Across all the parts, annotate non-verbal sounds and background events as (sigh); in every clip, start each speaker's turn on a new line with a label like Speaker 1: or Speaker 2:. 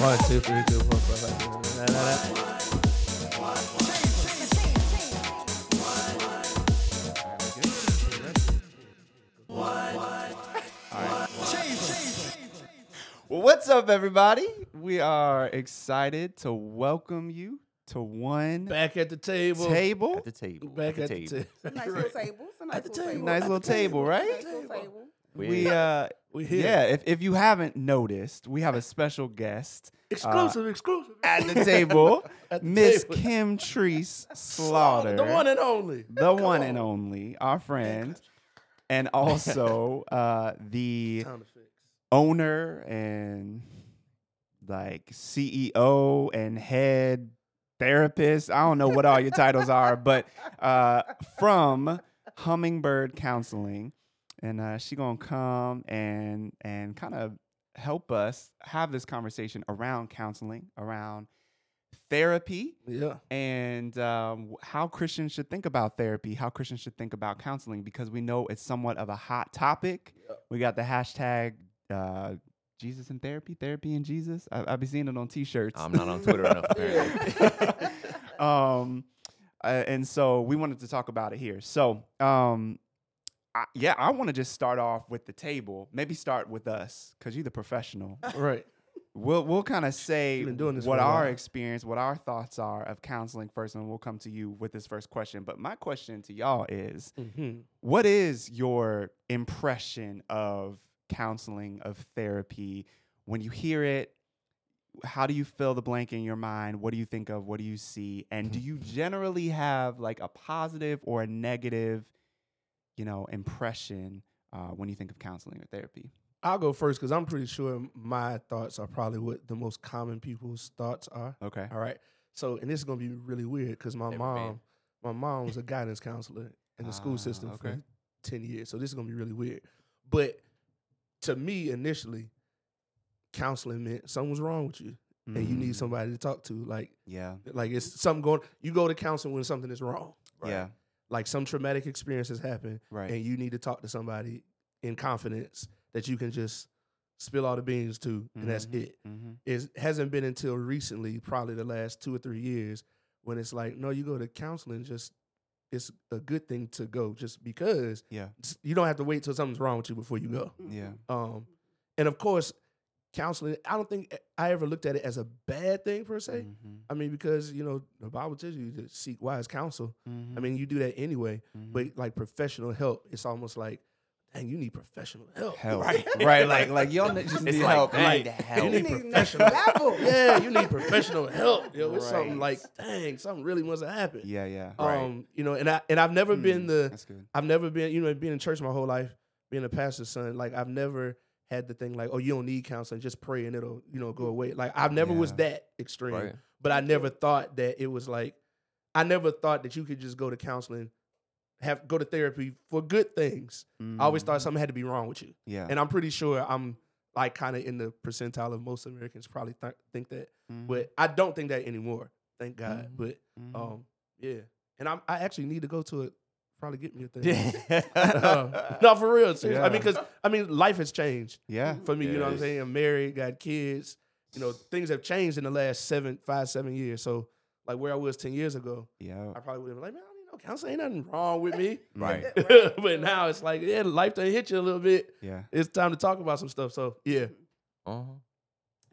Speaker 1: One, two, three, two, four, five, six, seven, eight, nine, nine, nine.
Speaker 2: Well, what's up, everybody? We are excited to welcome you to one
Speaker 1: Back at the table.
Speaker 2: table.
Speaker 3: At the table.
Speaker 1: Back at the
Speaker 3: table.
Speaker 1: table.
Speaker 4: Nice little table. It's a nice
Speaker 1: At the
Speaker 4: little
Speaker 1: table.
Speaker 4: table.
Speaker 2: Nice little table, right?
Speaker 4: Nice little table.
Speaker 2: We uh,
Speaker 1: We here.
Speaker 2: yeah. If, if you haven't noticed, we have a special guest
Speaker 1: Exclusive, exclusive.
Speaker 2: at the table, (laughs)
Speaker 1: At
Speaker 2: Miss. Kimtrese (laughs) Slaughter,
Speaker 1: The one and only.
Speaker 2: the one and only, our friend, and also (laughs) uh, the owner and like CEO and head therapist. I don't know what all your titles are, but uh, from Hummingbird Counseling, and uh, she gonna come and and kind of help us have this conversation around counseling, around therapy,
Speaker 1: Yeah.
Speaker 2: and um, how Christians should think about therapy, how Christians should think about counseling, because we know it's somewhat of a hot topic. We got the hashtag uh, Jesus in therapy, therapy in Jesus. I, I've been seeing it on T-shirts.
Speaker 3: I'm not on Twitter enough, (laughs) apparently.
Speaker 2: um, uh, and so we wanted to talk about it here. So, um, I, yeah, I want to just start off with the table. Maybe start with us, cause you're the professional. (laughs)
Speaker 1: Right.
Speaker 2: We'll we'll kind of say what our experience, what our thoughts are of counseling first, and we'll come to you with this first question. But my question to y'all is,
Speaker 1: Mm-hmm.
Speaker 2: what is your impression of counseling, of therapy? When you hear it, how do you fill the blank in your mind? What do you think of? What do you see? And do (laughs) you generally have like a positive or a negative, you know, impression uh, when you think of counseling or therapy?
Speaker 1: I'll go first because I'm pretty sure my thoughts are probably what the most common people's thoughts are.
Speaker 2: Okay.
Speaker 1: All right. So, and this is gonna be really weird because my
Speaker 3: Never
Speaker 1: mom,
Speaker 3: been.
Speaker 1: my mom was a guidance counselor in the school
Speaker 2: Ah,
Speaker 1: system
Speaker 2: okay.
Speaker 1: for ten years. So this is gonna be really weird. But to me, initially, counseling meant something was wrong with you, and you need
Speaker 2: Mm,
Speaker 1: somebody to talk to. Like,
Speaker 2: Yeah.
Speaker 1: like it's something going. You go to counseling when something is wrong.
Speaker 2: Yeah.
Speaker 1: Like some traumatic experience has happened,
Speaker 2: Right.
Speaker 1: and you need to talk to somebody in confidence that you can just spill all the beans to, and that's
Speaker 2: Mhm.
Speaker 1: it
Speaker 2: mm-hmm.
Speaker 1: it hasn't been until recently, probably the last two or three years, when it's like, no, you go to counseling, just it's a good thing to go just because
Speaker 2: Yeah.
Speaker 1: you don't have to wait till something's wrong with you before you go.
Speaker 2: Yeah.
Speaker 1: Um, and of course, counseling, I don't think I ever looked at it as a bad thing per se.
Speaker 2: Mhm,
Speaker 1: I mean, because you know the Bible tells you to seek wise counsel. I
Speaker 2: mhm,
Speaker 1: mean, you do that anyway.
Speaker 2: mhm.
Speaker 1: But like professional help, it's almost like, dang, you need professional help,
Speaker 2: help.
Speaker 1: right? (laughs)
Speaker 2: Right. Like like (laughs) y'all just need
Speaker 3: like,
Speaker 2: help.
Speaker 3: dang,
Speaker 2: Like
Speaker 3: the
Speaker 2: help.
Speaker 1: You
Speaker 4: You
Speaker 1: need (laughs)
Speaker 4: need
Speaker 1: professional
Speaker 4: level.
Speaker 1: yeah, you need professional help. Yo, it's something like, dang, something really must have happened.
Speaker 2: Yeah. Yeah.
Speaker 3: Right.
Speaker 1: Um, you know, and I and I've never been
Speaker 2: Mm,
Speaker 1: the
Speaker 2: That's good.
Speaker 1: I've never been, you know, being in church my whole life, being a pastor's son, like I've never had the thing like, oh, you don't need counseling, just pray and it'll, you know, go away. Like I've never was that extreme.
Speaker 3: Right.
Speaker 1: But I never thought that it was like I never thought that you could just go to counseling, have go to therapy for good things. I always thought
Speaker 2: Mhm.
Speaker 1: something had to be wrong with you.
Speaker 2: Yeah.
Speaker 1: And I'm pretty sure I'm like kind of in the percentile of most Americans probably th- think that.
Speaker 2: Mhm,
Speaker 1: But I don't think that anymore. Thank God.
Speaker 2: Mhm.
Speaker 1: But
Speaker 2: mhm.
Speaker 1: um, yeah. And I'm I actually need to go to it. Probably get me a thing.
Speaker 3: Yeah. (laughs)
Speaker 1: Uh, no, for real. seriously. I mean, because I mean, life has changed
Speaker 2: yeah.
Speaker 1: for me.
Speaker 3: Yeah,
Speaker 1: you know what I'm saying? I'm married, got kids. You know, things have changed in the last seven, five, seven years. So, like where I was ten years ago,
Speaker 2: Yeah.
Speaker 1: I probably would have been like, man, I don't need no counseling. Ain't nothing wrong with me. (laughs)
Speaker 3: Right. (laughs)
Speaker 1: but now it's like, yeah, life done hit you a little bit.
Speaker 2: Yeah.
Speaker 1: It's time to talk about some stuff. So, yeah.
Speaker 3: Uh-huh.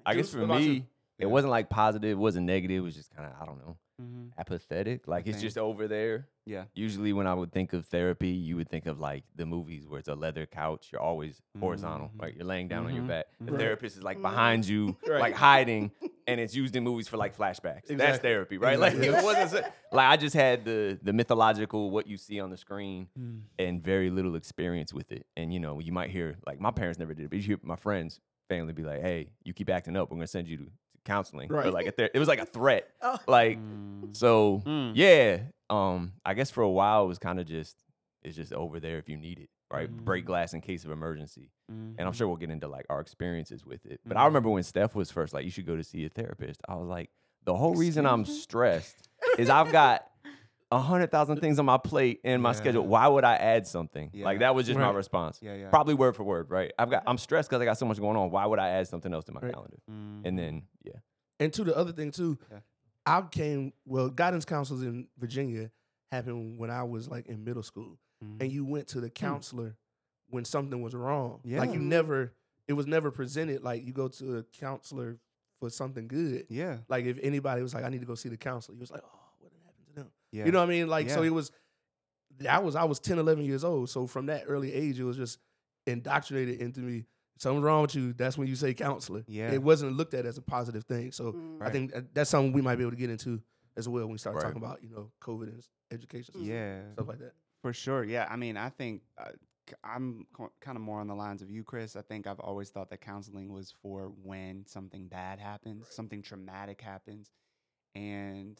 Speaker 3: I guess for
Speaker 1: what you?
Speaker 3: me, it
Speaker 2: Yeah.
Speaker 3: wasn't like positive, it wasn't negative. It was just kind of, I don't know,
Speaker 2: Mhm,
Speaker 3: apathetic. Like it's
Speaker 2: Okay.
Speaker 3: just over there.
Speaker 2: Yeah.
Speaker 3: Usually, when I would think of therapy, you would think of like the movies where it's a leather couch. You're always horizontal,
Speaker 2: Mhm.
Speaker 3: right? You're laying down on your
Speaker 2: Mhm.
Speaker 3: back. The
Speaker 1: Right.
Speaker 3: therapist is like
Speaker 4: Mhm.
Speaker 3: behind you, (laughs)
Speaker 1: Right.
Speaker 3: like hiding, and it's used in movies for like flashbacks. That's therapy, right? Like it wasn't like I just had the the mythological what you see on the screen
Speaker 2: Mm.
Speaker 3: and very little experience with it. And you know, you might hear like my parents never did it, but you hear my friends' family be like, "Hey, you keep acting up, we're gonna send you to, to counseling."
Speaker 1: Right.
Speaker 3: like a ther- it was like a threat. (laughs)
Speaker 4: Oh.
Speaker 3: Like
Speaker 2: Mm.
Speaker 3: so,
Speaker 2: Mm.
Speaker 3: yeah. Um, I guess for a while it was kind of just it's just over there if you need it, right? Break
Speaker 2: Mhm.
Speaker 3: glass in case of emergency. And I'm
Speaker 2: Mhm.
Speaker 3: sure we'll get into like our experiences with it. But I
Speaker 2: Mhm.
Speaker 3: remember when Steph was first like, you should go to see a therapist. I was like, the whole reason I'm stressed is I've got a hundred thousand things on my plate and my schedule. Why would I add something?
Speaker 2: Yeah.
Speaker 3: Like that was just my response.
Speaker 2: Yeah, yeah.
Speaker 3: Probably word for word, right? I've got I'm stressed because I got so much going on. Why would I add something else to my
Speaker 1: Right.
Speaker 3: calendar?
Speaker 2: Mm.
Speaker 3: And then yeah,
Speaker 1: And to the other thing too,
Speaker 2: Yeah.
Speaker 1: I came well. Guidance councils in Virginia happened when I was like in middle school,
Speaker 2: Mm.
Speaker 1: and you went to the counselor when something was wrong.
Speaker 2: Yeah.
Speaker 1: Like you never, it was never presented like you go to a counselor for something good.
Speaker 2: yeah,
Speaker 1: Like if anybody was like, I need to go see the counselor, you was like, oh, what happened to them?
Speaker 2: Yeah.
Speaker 1: You know what I mean? Like so it was. I was I was 10, 11 years old. So from that early age, it was just indoctrinated into me. Something's wrong with you. That's when you say counselor.
Speaker 2: Yeah.
Speaker 1: It wasn't looked at as a positive thing. So
Speaker 4: Mm.
Speaker 1: I think that's something we might be able to get into as well when we start
Speaker 3: Right.
Speaker 1: talking about you know COVID and education system,
Speaker 2: yeah,
Speaker 1: stuff like that.
Speaker 2: For sure. Yeah. I mean, I think uh, c- I'm kind of more on the lines of you, Chris. I think I've always thought that counseling was for when something bad happens, something traumatic happens. And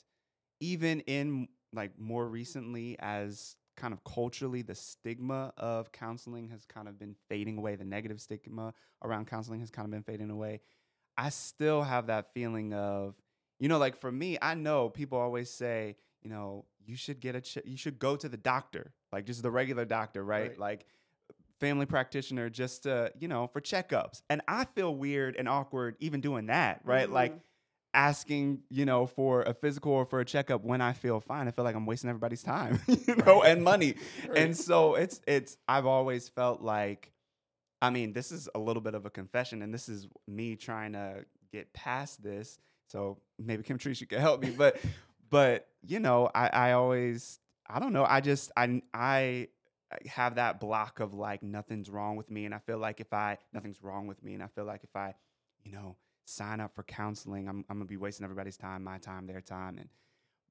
Speaker 2: even in like more recently, as kind of culturally, the stigma of counseling has kind of been fading away, the negative stigma around counseling has kind of been fading away. I still have that feeling of, you know, like for me, I know people always say, you know, you should get a, ch- you should go to the doctor, like just the regular doctor, right?
Speaker 1: Right.
Speaker 2: Like family practitioner, just to, you know, for checkups. And I feel weird and awkward even doing that, right? Like
Speaker 4: Mhm.
Speaker 2: Asking, you know, for a physical or for a checkup when I feel fine. I feel like I'm wasting everybody's time, (laughs) you know, and money. (laughs) And so it's it's I've always felt like I mean, this is a little bit of a confession and this is me trying to get past this. So maybe Kimtrese you could help me, but (laughs) but you know, I I always I don't know, I just I I have that block of like nothing's wrong with me and I feel like if I nothing's wrong with me and I feel like if I, you know, sign up for counseling, I'm I'm going to be wasting everybody's time, my time, their time and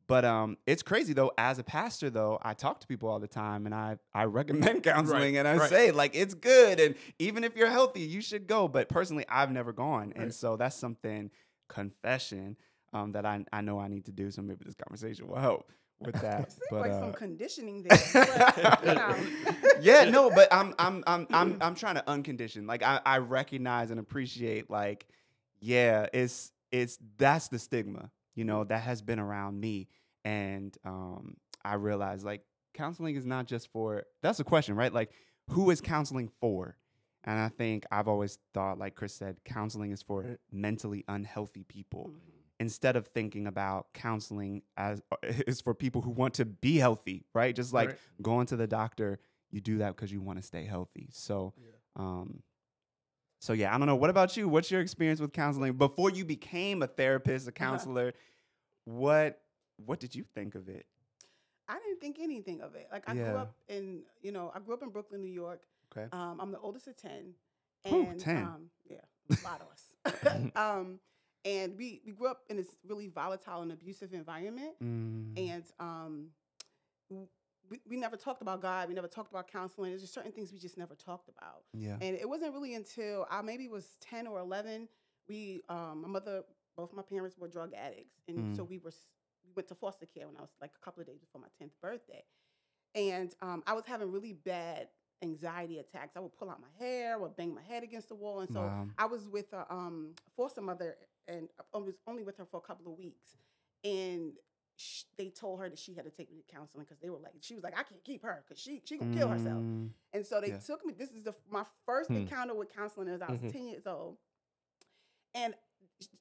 Speaker 2: but um, it's crazy though. As a pastor, though, I talk to people all the time, and I I recommend (laughs) counseling, and I
Speaker 1: right.
Speaker 2: say like it's good, and even if you're healthy, you should go. But personally, I've never gone, and so that's something confession um, that I I know I need to do. So maybe this conversation will help with that. (laughs)
Speaker 4: Seems
Speaker 2: but
Speaker 4: like
Speaker 2: uh,
Speaker 4: some conditioning there. but, you (laughs) know.
Speaker 2: yeah, no, but I'm I'm I'm I'm I'm trying to uncondition. Like I, I recognize and appreciate like, yeah, it's it's that's the stigma, you know, that has been around me. And um I realize like counseling is not just for that's the question, right? Like who is counseling for? And I think I've always thought, like Chris said, counseling is for mentally unhealthy people
Speaker 4: Mhm.
Speaker 2: instead of thinking about counseling as (laughs) is for people who want to be healthy, right? Just like
Speaker 1: Right.
Speaker 2: going to the doctor, you do that because you want to stay healthy. So,
Speaker 1: Yeah.
Speaker 2: um, so yeah, I don't know. What about you? What's your experience with counseling before you became a therapist, a (laughs) counselor? What what did you think of it?
Speaker 4: I didn't think anything of it. Like I
Speaker 2: Yeah.
Speaker 4: grew up in, you know, I grew up in Brooklyn, New York.
Speaker 2: Okay.
Speaker 4: Um, I'm the oldest of ten.
Speaker 2: Ooh, 10.
Speaker 4: um, yeah, a lot of us. (laughs) (laughs) um, and we we grew up in this really volatile and abusive environment.
Speaker 2: Mm,
Speaker 4: And um, we, we never talked about God. We never talked about counseling. There's just certain things we just never talked about.
Speaker 2: yeah.
Speaker 4: And it wasn't really until I maybe was 10 or 11, we, um, my mother, both my parents were drug addicts. And
Speaker 2: Mm.
Speaker 4: so we were, we went to foster care when I was like a couple of days before my 10th birthday. And um, I was having really bad anxiety attacks. I would pull out my hair, I would bang my head against the wall. And so
Speaker 2: Wow.
Speaker 4: I was with a um, foster mother and I was only with her for a couple of weeks. And sh- they told her that she had to take me to counseling because they were like, she was like, I can't keep her because she, she gonna kill herself.
Speaker 2: Mm,
Speaker 4: And so they
Speaker 2: Yeah.
Speaker 4: took me. This is the my first
Speaker 3: Hmm.
Speaker 4: encounter with counseling as I was
Speaker 1: Mhm.
Speaker 4: ten years old, and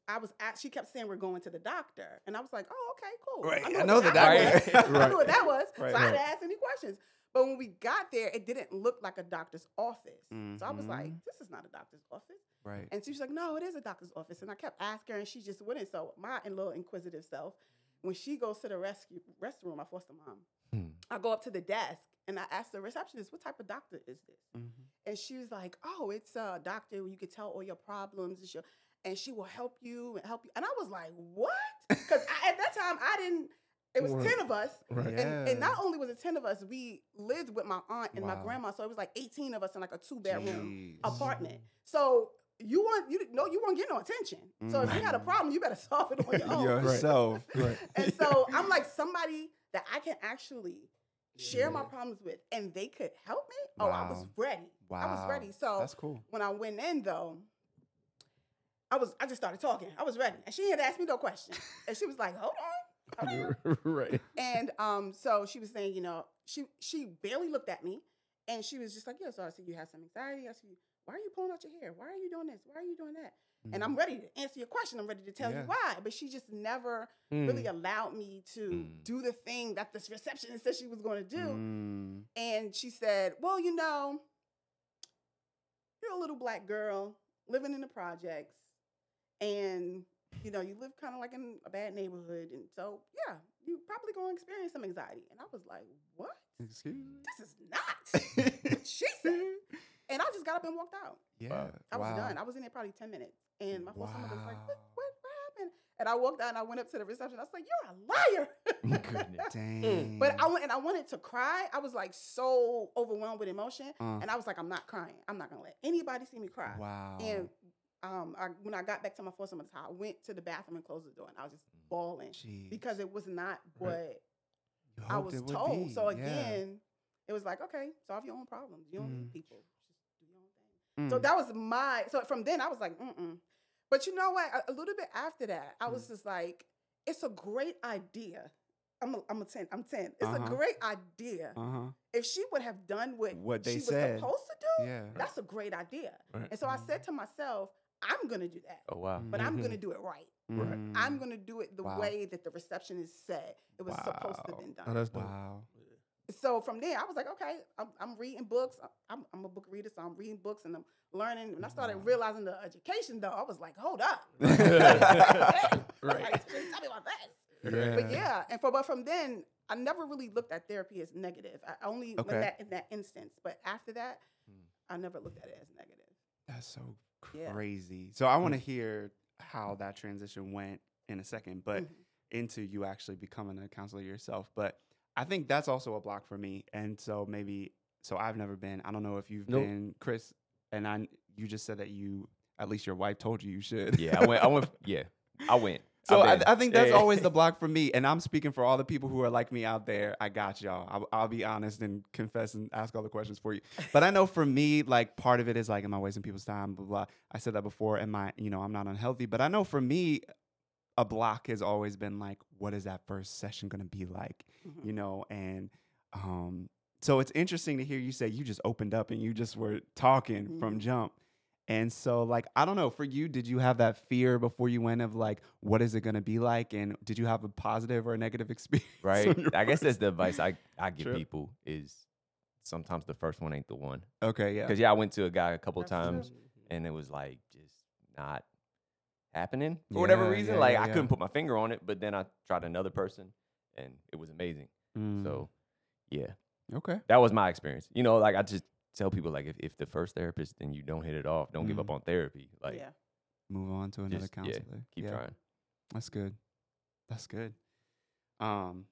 Speaker 4: I was at. She kept saying we're going to the doctor, and I was like, oh, okay, cool.
Speaker 2: Right, I
Speaker 4: knew what
Speaker 2: know the
Speaker 3: doctor.
Speaker 4: was. (laughs) I
Speaker 1: Right.
Speaker 4: knew what that was.
Speaker 2: Right,
Speaker 4: so I didn't ask any questions. But when we got there, it didn't look like a doctor's office. So I was like,
Speaker 2: Mhm.
Speaker 4: this is not a doctor's office.
Speaker 2: right.
Speaker 4: And she was like, no, it is a doctor's office. And I kept asking her, and she just wouldn't. So my little inquisitive self, when she goes to the rescue restroom, my foster mom,
Speaker 3: Hmm.
Speaker 4: I go up to the desk and I ask the receptionist, what type of doctor is this?
Speaker 2: Mhm.
Speaker 4: And she was like, oh, it's a doctor where you could tell all your problems and, she'll, and she will help you and help you. And I was like, what? Because at that time, I didn't, it was
Speaker 1: Right.
Speaker 4: 10 of us.
Speaker 1: Right.
Speaker 4: And, and not only was it 10 of us, we lived with my aunt and my grandma. So it was like 18 of us in like a two bedroom apartment. So you want you no you won't get no attention. So if you had a
Speaker 2: Mhm.
Speaker 4: problem, you better (laughs) solve it on your (laughs) own.
Speaker 2: Yourself. (laughs)
Speaker 1: Right.
Speaker 4: And so I'm like somebody that I can actually share my problems with, and they could help me. Oh, I was ready. Wow. I was ready. So
Speaker 2: That's cool.
Speaker 4: when I went in though, I was I just started talking. I was ready, and she had asked me no question, and she was like, "Hold on."
Speaker 1: right.
Speaker 4: And um, so she was saying, you know, she she barely looked at me, and she was just like, "Yeah, so I see you have some anxiety. I see, why are you pulling out your hair? Why are you doing this? Why are you doing that?" And I'm ready to answer your question. I'm ready to tell
Speaker 2: Yeah.
Speaker 4: you why. But she just never
Speaker 1: Mm.
Speaker 4: really allowed me to
Speaker 3: Mm.
Speaker 4: do the thing that this receptionist said she was going to do.
Speaker 2: Mm.
Speaker 4: And she said, Well, you know, you're a little black girl living in the projects, and you know, you live kind of like in a bad neighborhood. And so, yeah, you probably going to experience some anxiety. And I was like, What?
Speaker 2: Excuse me.
Speaker 4: This is not what she said. (laughs) And I just got up and walked out.
Speaker 2: yeah.
Speaker 4: I was
Speaker 2: wow.
Speaker 4: done. I was in there probably 10 minutes. And my full mother was like, what, what, what happened? And I walked out and I went up to the reception. I was like, you're a liar. (laughs) (laughs)
Speaker 3: Goodness.
Speaker 2: Dang.
Speaker 4: But I went and I wanted to cry. I was like so overwhelmed with emotion.
Speaker 2: Uh,
Speaker 4: And I was like, I'm not crying. I'm not gonna let anybody see me cry.
Speaker 2: wow.
Speaker 4: And um, I, when I got back to my full summer's house, I went to the bathroom and closed the door, and I was just bawling
Speaker 2: Jeez.
Speaker 4: because it was not what
Speaker 2: You
Speaker 4: I was told.
Speaker 2: be,
Speaker 4: So
Speaker 2: yeah.
Speaker 4: again, it was like, okay, solve your own problems. You don't
Speaker 2: Mm.
Speaker 4: need people. Just do your own thing. So
Speaker 2: Mm.
Speaker 4: that was my. So from then, I was like, mm-mm. But you know what? A, a little bit after that, I
Speaker 2: Mm.
Speaker 4: was just like, it's a great idea. I'm a, I'm a 10. I'm 10. It's
Speaker 2: Uh-huh.
Speaker 4: a great idea.
Speaker 2: uh-huh.
Speaker 4: If she would have done what,
Speaker 2: What they
Speaker 4: she
Speaker 2: said.
Speaker 4: was supposed to do,
Speaker 2: Yeah.
Speaker 4: that's a great idea.
Speaker 1: Right.
Speaker 4: And so I said to myself, I'm going to do that.
Speaker 3: Oh wow.
Speaker 4: But I'm
Speaker 1: Mhm.
Speaker 4: going to do it right.
Speaker 1: Right.
Speaker 4: I'm
Speaker 2: Mm.
Speaker 4: going to do it the
Speaker 2: Wow.
Speaker 4: way that the receptionist said it was supposed to have been done
Speaker 1: Oh, that's dope.
Speaker 2: Wow.
Speaker 4: So from there, I was like, okay, I'm, I'm reading books. I'm, I'm a book reader, so I'm reading books and I'm learning. And I started realizing the education, though, I was like, hold up. (laughs)
Speaker 1: Right.
Speaker 4: Like, Tell me about this. But yeah, and for, but from then, I never really looked at therapy as negative. I only
Speaker 2: Okay.
Speaker 4: in that in that instance. But after that,
Speaker 3: Hmm.
Speaker 4: I never looked at it as negative.
Speaker 2: That's so
Speaker 4: Yeah.
Speaker 2: crazy. So I want to hear how that transition went in a second, but
Speaker 4: Mhm.
Speaker 2: into you actually becoming a counselor yourself. But I think that's also a block for me. And so maybe so I've never been. I don't know if you've
Speaker 1: Nope.
Speaker 2: been, Chris, and I you just said that you at least your wife told you you should.
Speaker 3: Yeah, I went. I went. Yeah, I went. (laughs)
Speaker 2: So
Speaker 3: I've
Speaker 2: I, think that's always the (laughs) block for me, and I'm speaking for all the people who are like me out there. I got y'all. I'll, I'll be honest and confess and ask all the questions for you. But I know for me, like part of it is like, am I wasting people's time? Blah blah. I said that before. Am I, you know, I'm not unhealthy. But I know for me, a block has always been like, what is that first session going to be like?
Speaker 4: Mhm.
Speaker 2: You know, and um, so it's interesting to hear you say you just opened up and you just were talking from
Speaker 4: Mhm.
Speaker 2: jump. And so, like, I don't know, for you, did you have that fear before you went of like, what is it going to be like? And did you have a positive or a negative (laughs) experience?
Speaker 3: right. I guess that's the advice I I give
Speaker 2: Trip.
Speaker 3: people is sometimes the first one ain't the one.
Speaker 2: Okay, yeah.
Speaker 3: Because yeah, I went to a guy a couple
Speaker 4: That's true.
Speaker 3: times and it was like just not happening for whatever reason.
Speaker 2: yeah,
Speaker 3: like
Speaker 2: yeah,
Speaker 3: I couldn't put my finger on it, but then I tried another person and it was amazing.
Speaker 2: Mm,
Speaker 3: So yeah,
Speaker 2: okay.
Speaker 3: that was my experience. You know, like I just tell people like if, if the first therapist then you don't hit it off, don't give up
Speaker 2: Mm.
Speaker 3: on therapy. Like
Speaker 4: yeah.
Speaker 2: Move on to another
Speaker 3: Just- yeah,
Speaker 2: counselor.
Speaker 3: keep
Speaker 2: Yeah,
Speaker 3: trying.
Speaker 2: That's good. That's good. Um,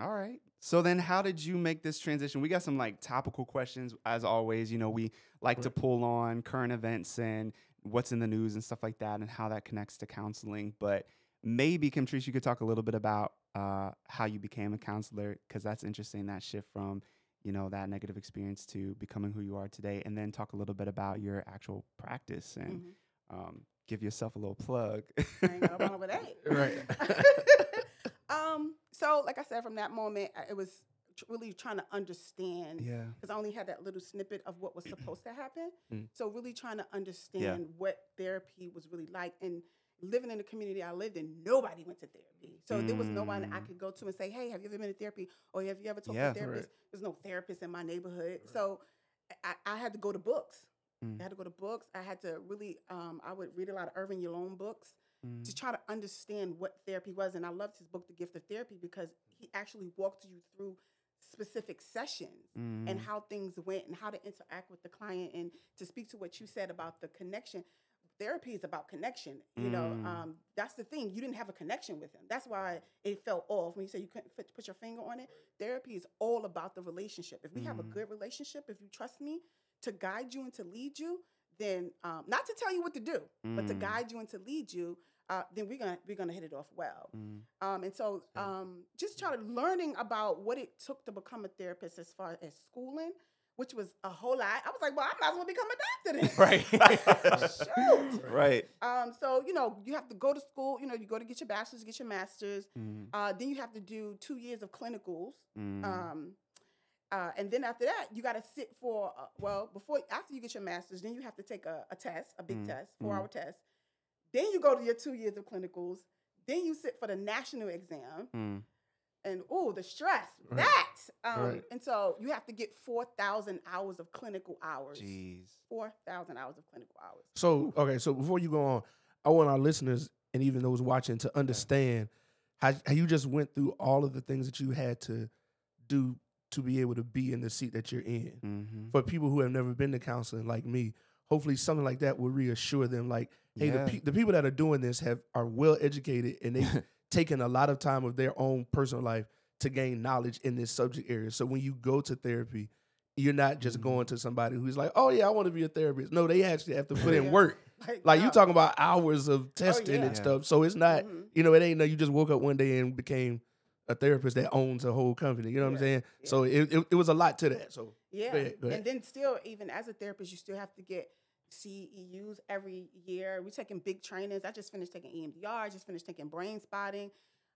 Speaker 2: all right. So then how did you make this transition? We got some like topical questions as always. You know, we like to pull on current events and what's in the news and stuff like that and how that connects to counseling. But maybe Kimtrese, you could talk a little bit about uh, how you became a counselor because that's interesting that shift from you know that negative experience to becoming who you are today and then talk a little bit about your actual practice and
Speaker 4: Mhm.
Speaker 2: um, give yourself a little plug
Speaker 4: I ain't got no problem with that.
Speaker 1: Right. (laughs) (laughs)
Speaker 4: So, like I said, from that moment, I- it was tr- really trying to understand
Speaker 2: yeah
Speaker 4: because I only had that little snippet of what was (clears throat) supposed to happen.
Speaker 1: Mm.
Speaker 4: So really trying to understand what therapy was really like and living in the community I lived in, nobody went to therapy. So there was no one I
Speaker 2: Mm.
Speaker 4: could go to and say, "Hey, have you ever been to therapy?" or "Have you ever talked
Speaker 2: Yeah.
Speaker 4: to a therapist?"
Speaker 1: Right.
Speaker 4: There's no therapist in my neighborhood, so I, I had to go to books.
Speaker 2: Mm.
Speaker 4: I had to go to books. I had to really, um, I would read a lot of Irving Yalom books
Speaker 2: Mm.
Speaker 4: to try to understand what therapy was. And I loved his book, The Gift of Therapy, because he actually walked you through specific sessions and
Speaker 2: Mm.
Speaker 4: how things went and how to interact with the client and to speak to what you said about the connection. Therapy is about connection. You know,
Speaker 2: Mm.
Speaker 4: um, that's the thing. You didn't have a connection with him. That's why it felt off. When you say you couldn't put, put your finger on it, therapy is all about the relationship. If we have a
Speaker 2: Mm.
Speaker 4: good relationship, if you trust me to guide you and to lead you, then um, not to tell you what to do, but to
Speaker 2: Mm.
Speaker 4: guide you and to lead you, uh, then we're gonna we're gonna hit it off well.
Speaker 2: Mm.
Speaker 4: Um, and so um, just try to learning about what it took to become a therapist as far as schooling which was a whole lot. I was like, well, I might as well become a doctor then. (laughs)
Speaker 3: Right.
Speaker 4: Shoot. (laughs)
Speaker 2: right.
Speaker 4: Um, so you know, you have to go to school. You know, you go to get your bachelor's, get your master's.
Speaker 2: Mm,
Speaker 4: Uh, then you have to do two years of clinicals.
Speaker 2: mm,
Speaker 4: Um, uh, and then after that, you got to sit for uh, well before after you get your master's, then you have to take a, a test, a big
Speaker 2: Mm,
Speaker 4: test,
Speaker 2: mm.
Speaker 4: four hour test. Then you go to your two years of clinicals. Then you sit for the national exam,
Speaker 2: mm.
Speaker 4: and oh, the stress
Speaker 1: Right.
Speaker 4: that. Um,
Speaker 1: Right.
Speaker 4: And so you have to get four thousand hours of clinical hours.
Speaker 2: Jeez.
Speaker 4: Four thousand hours of clinical hours.
Speaker 1: So okay, so before you go on, I want our listeners and even those watching to understand how, how you just went through all of the things that you had to do to be able to be in the seat that you're in.
Speaker 2: Mm-hmm.
Speaker 1: For people who have never been to counseling like me, hopefully something like that will reassure them. Like, hey,
Speaker 2: Yeah.
Speaker 1: the, pe- the people that are doing this have are well educated and they've (laughs) taken a lot of time of their own personal life to gain knowledge in this subject area. So when you go to therapy, you're not just
Speaker 2: Mhm.
Speaker 1: going to somebody who's like, oh yeah, I want to be a therapist. No, they actually have to put in work. (laughs) Like you
Speaker 4: no.
Speaker 1: talking about hours of testing
Speaker 4: yeah.
Speaker 1: and
Speaker 2: Yeah.
Speaker 1: stuff. So it's not,
Speaker 4: Mhm.
Speaker 1: you know, it ain't no you just woke up one day and became a therapist that owns a whole company. You know what I'm saying?
Speaker 4: Yeah.
Speaker 1: So it, it, it was a lot to that. So
Speaker 4: Yeah.
Speaker 1: ahead, go ahead.
Speaker 4: And then still, even as a therapist, you still have to get CEUs every year. We're taking big trainings. I just finished taking EMDR. I just finished taking brain spotting,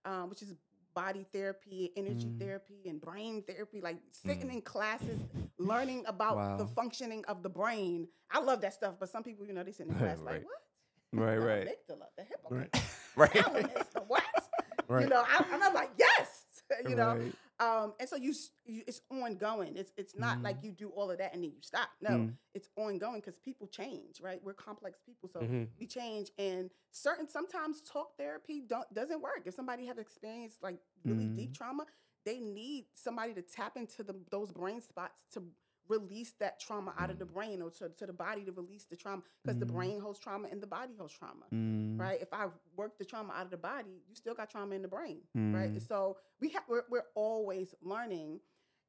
Speaker 4: um, which is body therapy, energy
Speaker 2: Mm.
Speaker 4: therapy, and brain therapy. Like sitting
Speaker 3: Mm.
Speaker 4: in classes, learning about the functioning of the brain. I love that stuff, but some people, you know, they sit in class like, what?
Speaker 2: Right,
Speaker 4: The (laughs)
Speaker 2: right.
Speaker 4: amygdala, the hippocampus, (laughs)
Speaker 1: right,
Speaker 3: Right.
Speaker 4: the what?
Speaker 1: right.
Speaker 4: You know, I, and I'm like, yes, (laughs) you know. Um, and so you, you, it's ongoing. It's it's not
Speaker 2: Mm.
Speaker 4: like you do all of that and then you stop. No,
Speaker 2: Mm.
Speaker 4: it's ongoing because people change, right? We're complex people, so
Speaker 1: Mhm.
Speaker 4: we change. And certain sometimes talk therapy don't doesn't work. If somebody have experienced like really deep trauma, they need somebody to tap into the, those brain spots to release that trauma out of the brain or to, to the body to release the trauma because the
Speaker 2: Mm.
Speaker 4: brain holds trauma and the body holds trauma
Speaker 2: Mm.
Speaker 4: right? If I work the trauma out of the body, you still got trauma in the brain,
Speaker 2: Mm.
Speaker 4: right? So we have we're, we're always learning,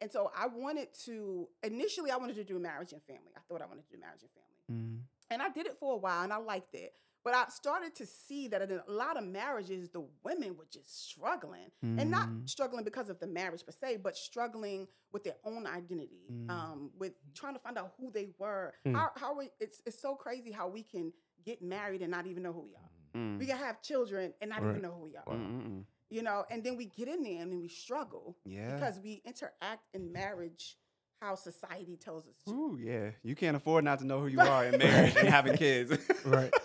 Speaker 4: and so I wanted to initially I wanted to do marriage and family. I thought I wanted to do marriage and family,
Speaker 2: Mm.
Speaker 4: and I did it for a while, and I liked it. But I started to see that in a lot of marriages, the women were just struggling, and not
Speaker 2: Mm.
Speaker 4: struggling because of the marriage per se, but struggling with their own identity,
Speaker 2: Mm.
Speaker 4: um, with trying to find out who they were.
Speaker 1: Mm.
Speaker 4: How, how we, it's it's so crazy how we can get married and not even know who we are.
Speaker 2: Mm.
Speaker 4: We can have children and not
Speaker 1: Right.
Speaker 4: even know who we are.
Speaker 2: Mm, mm, mm.
Speaker 4: You know, and then we get in there and then we struggle
Speaker 2: Yeah.
Speaker 4: because we interact in marriage how society tells us to.
Speaker 2: Ooh, yeah. You can't afford not to know who you (laughs) are in marriage and having kids.
Speaker 1: Right. (laughs)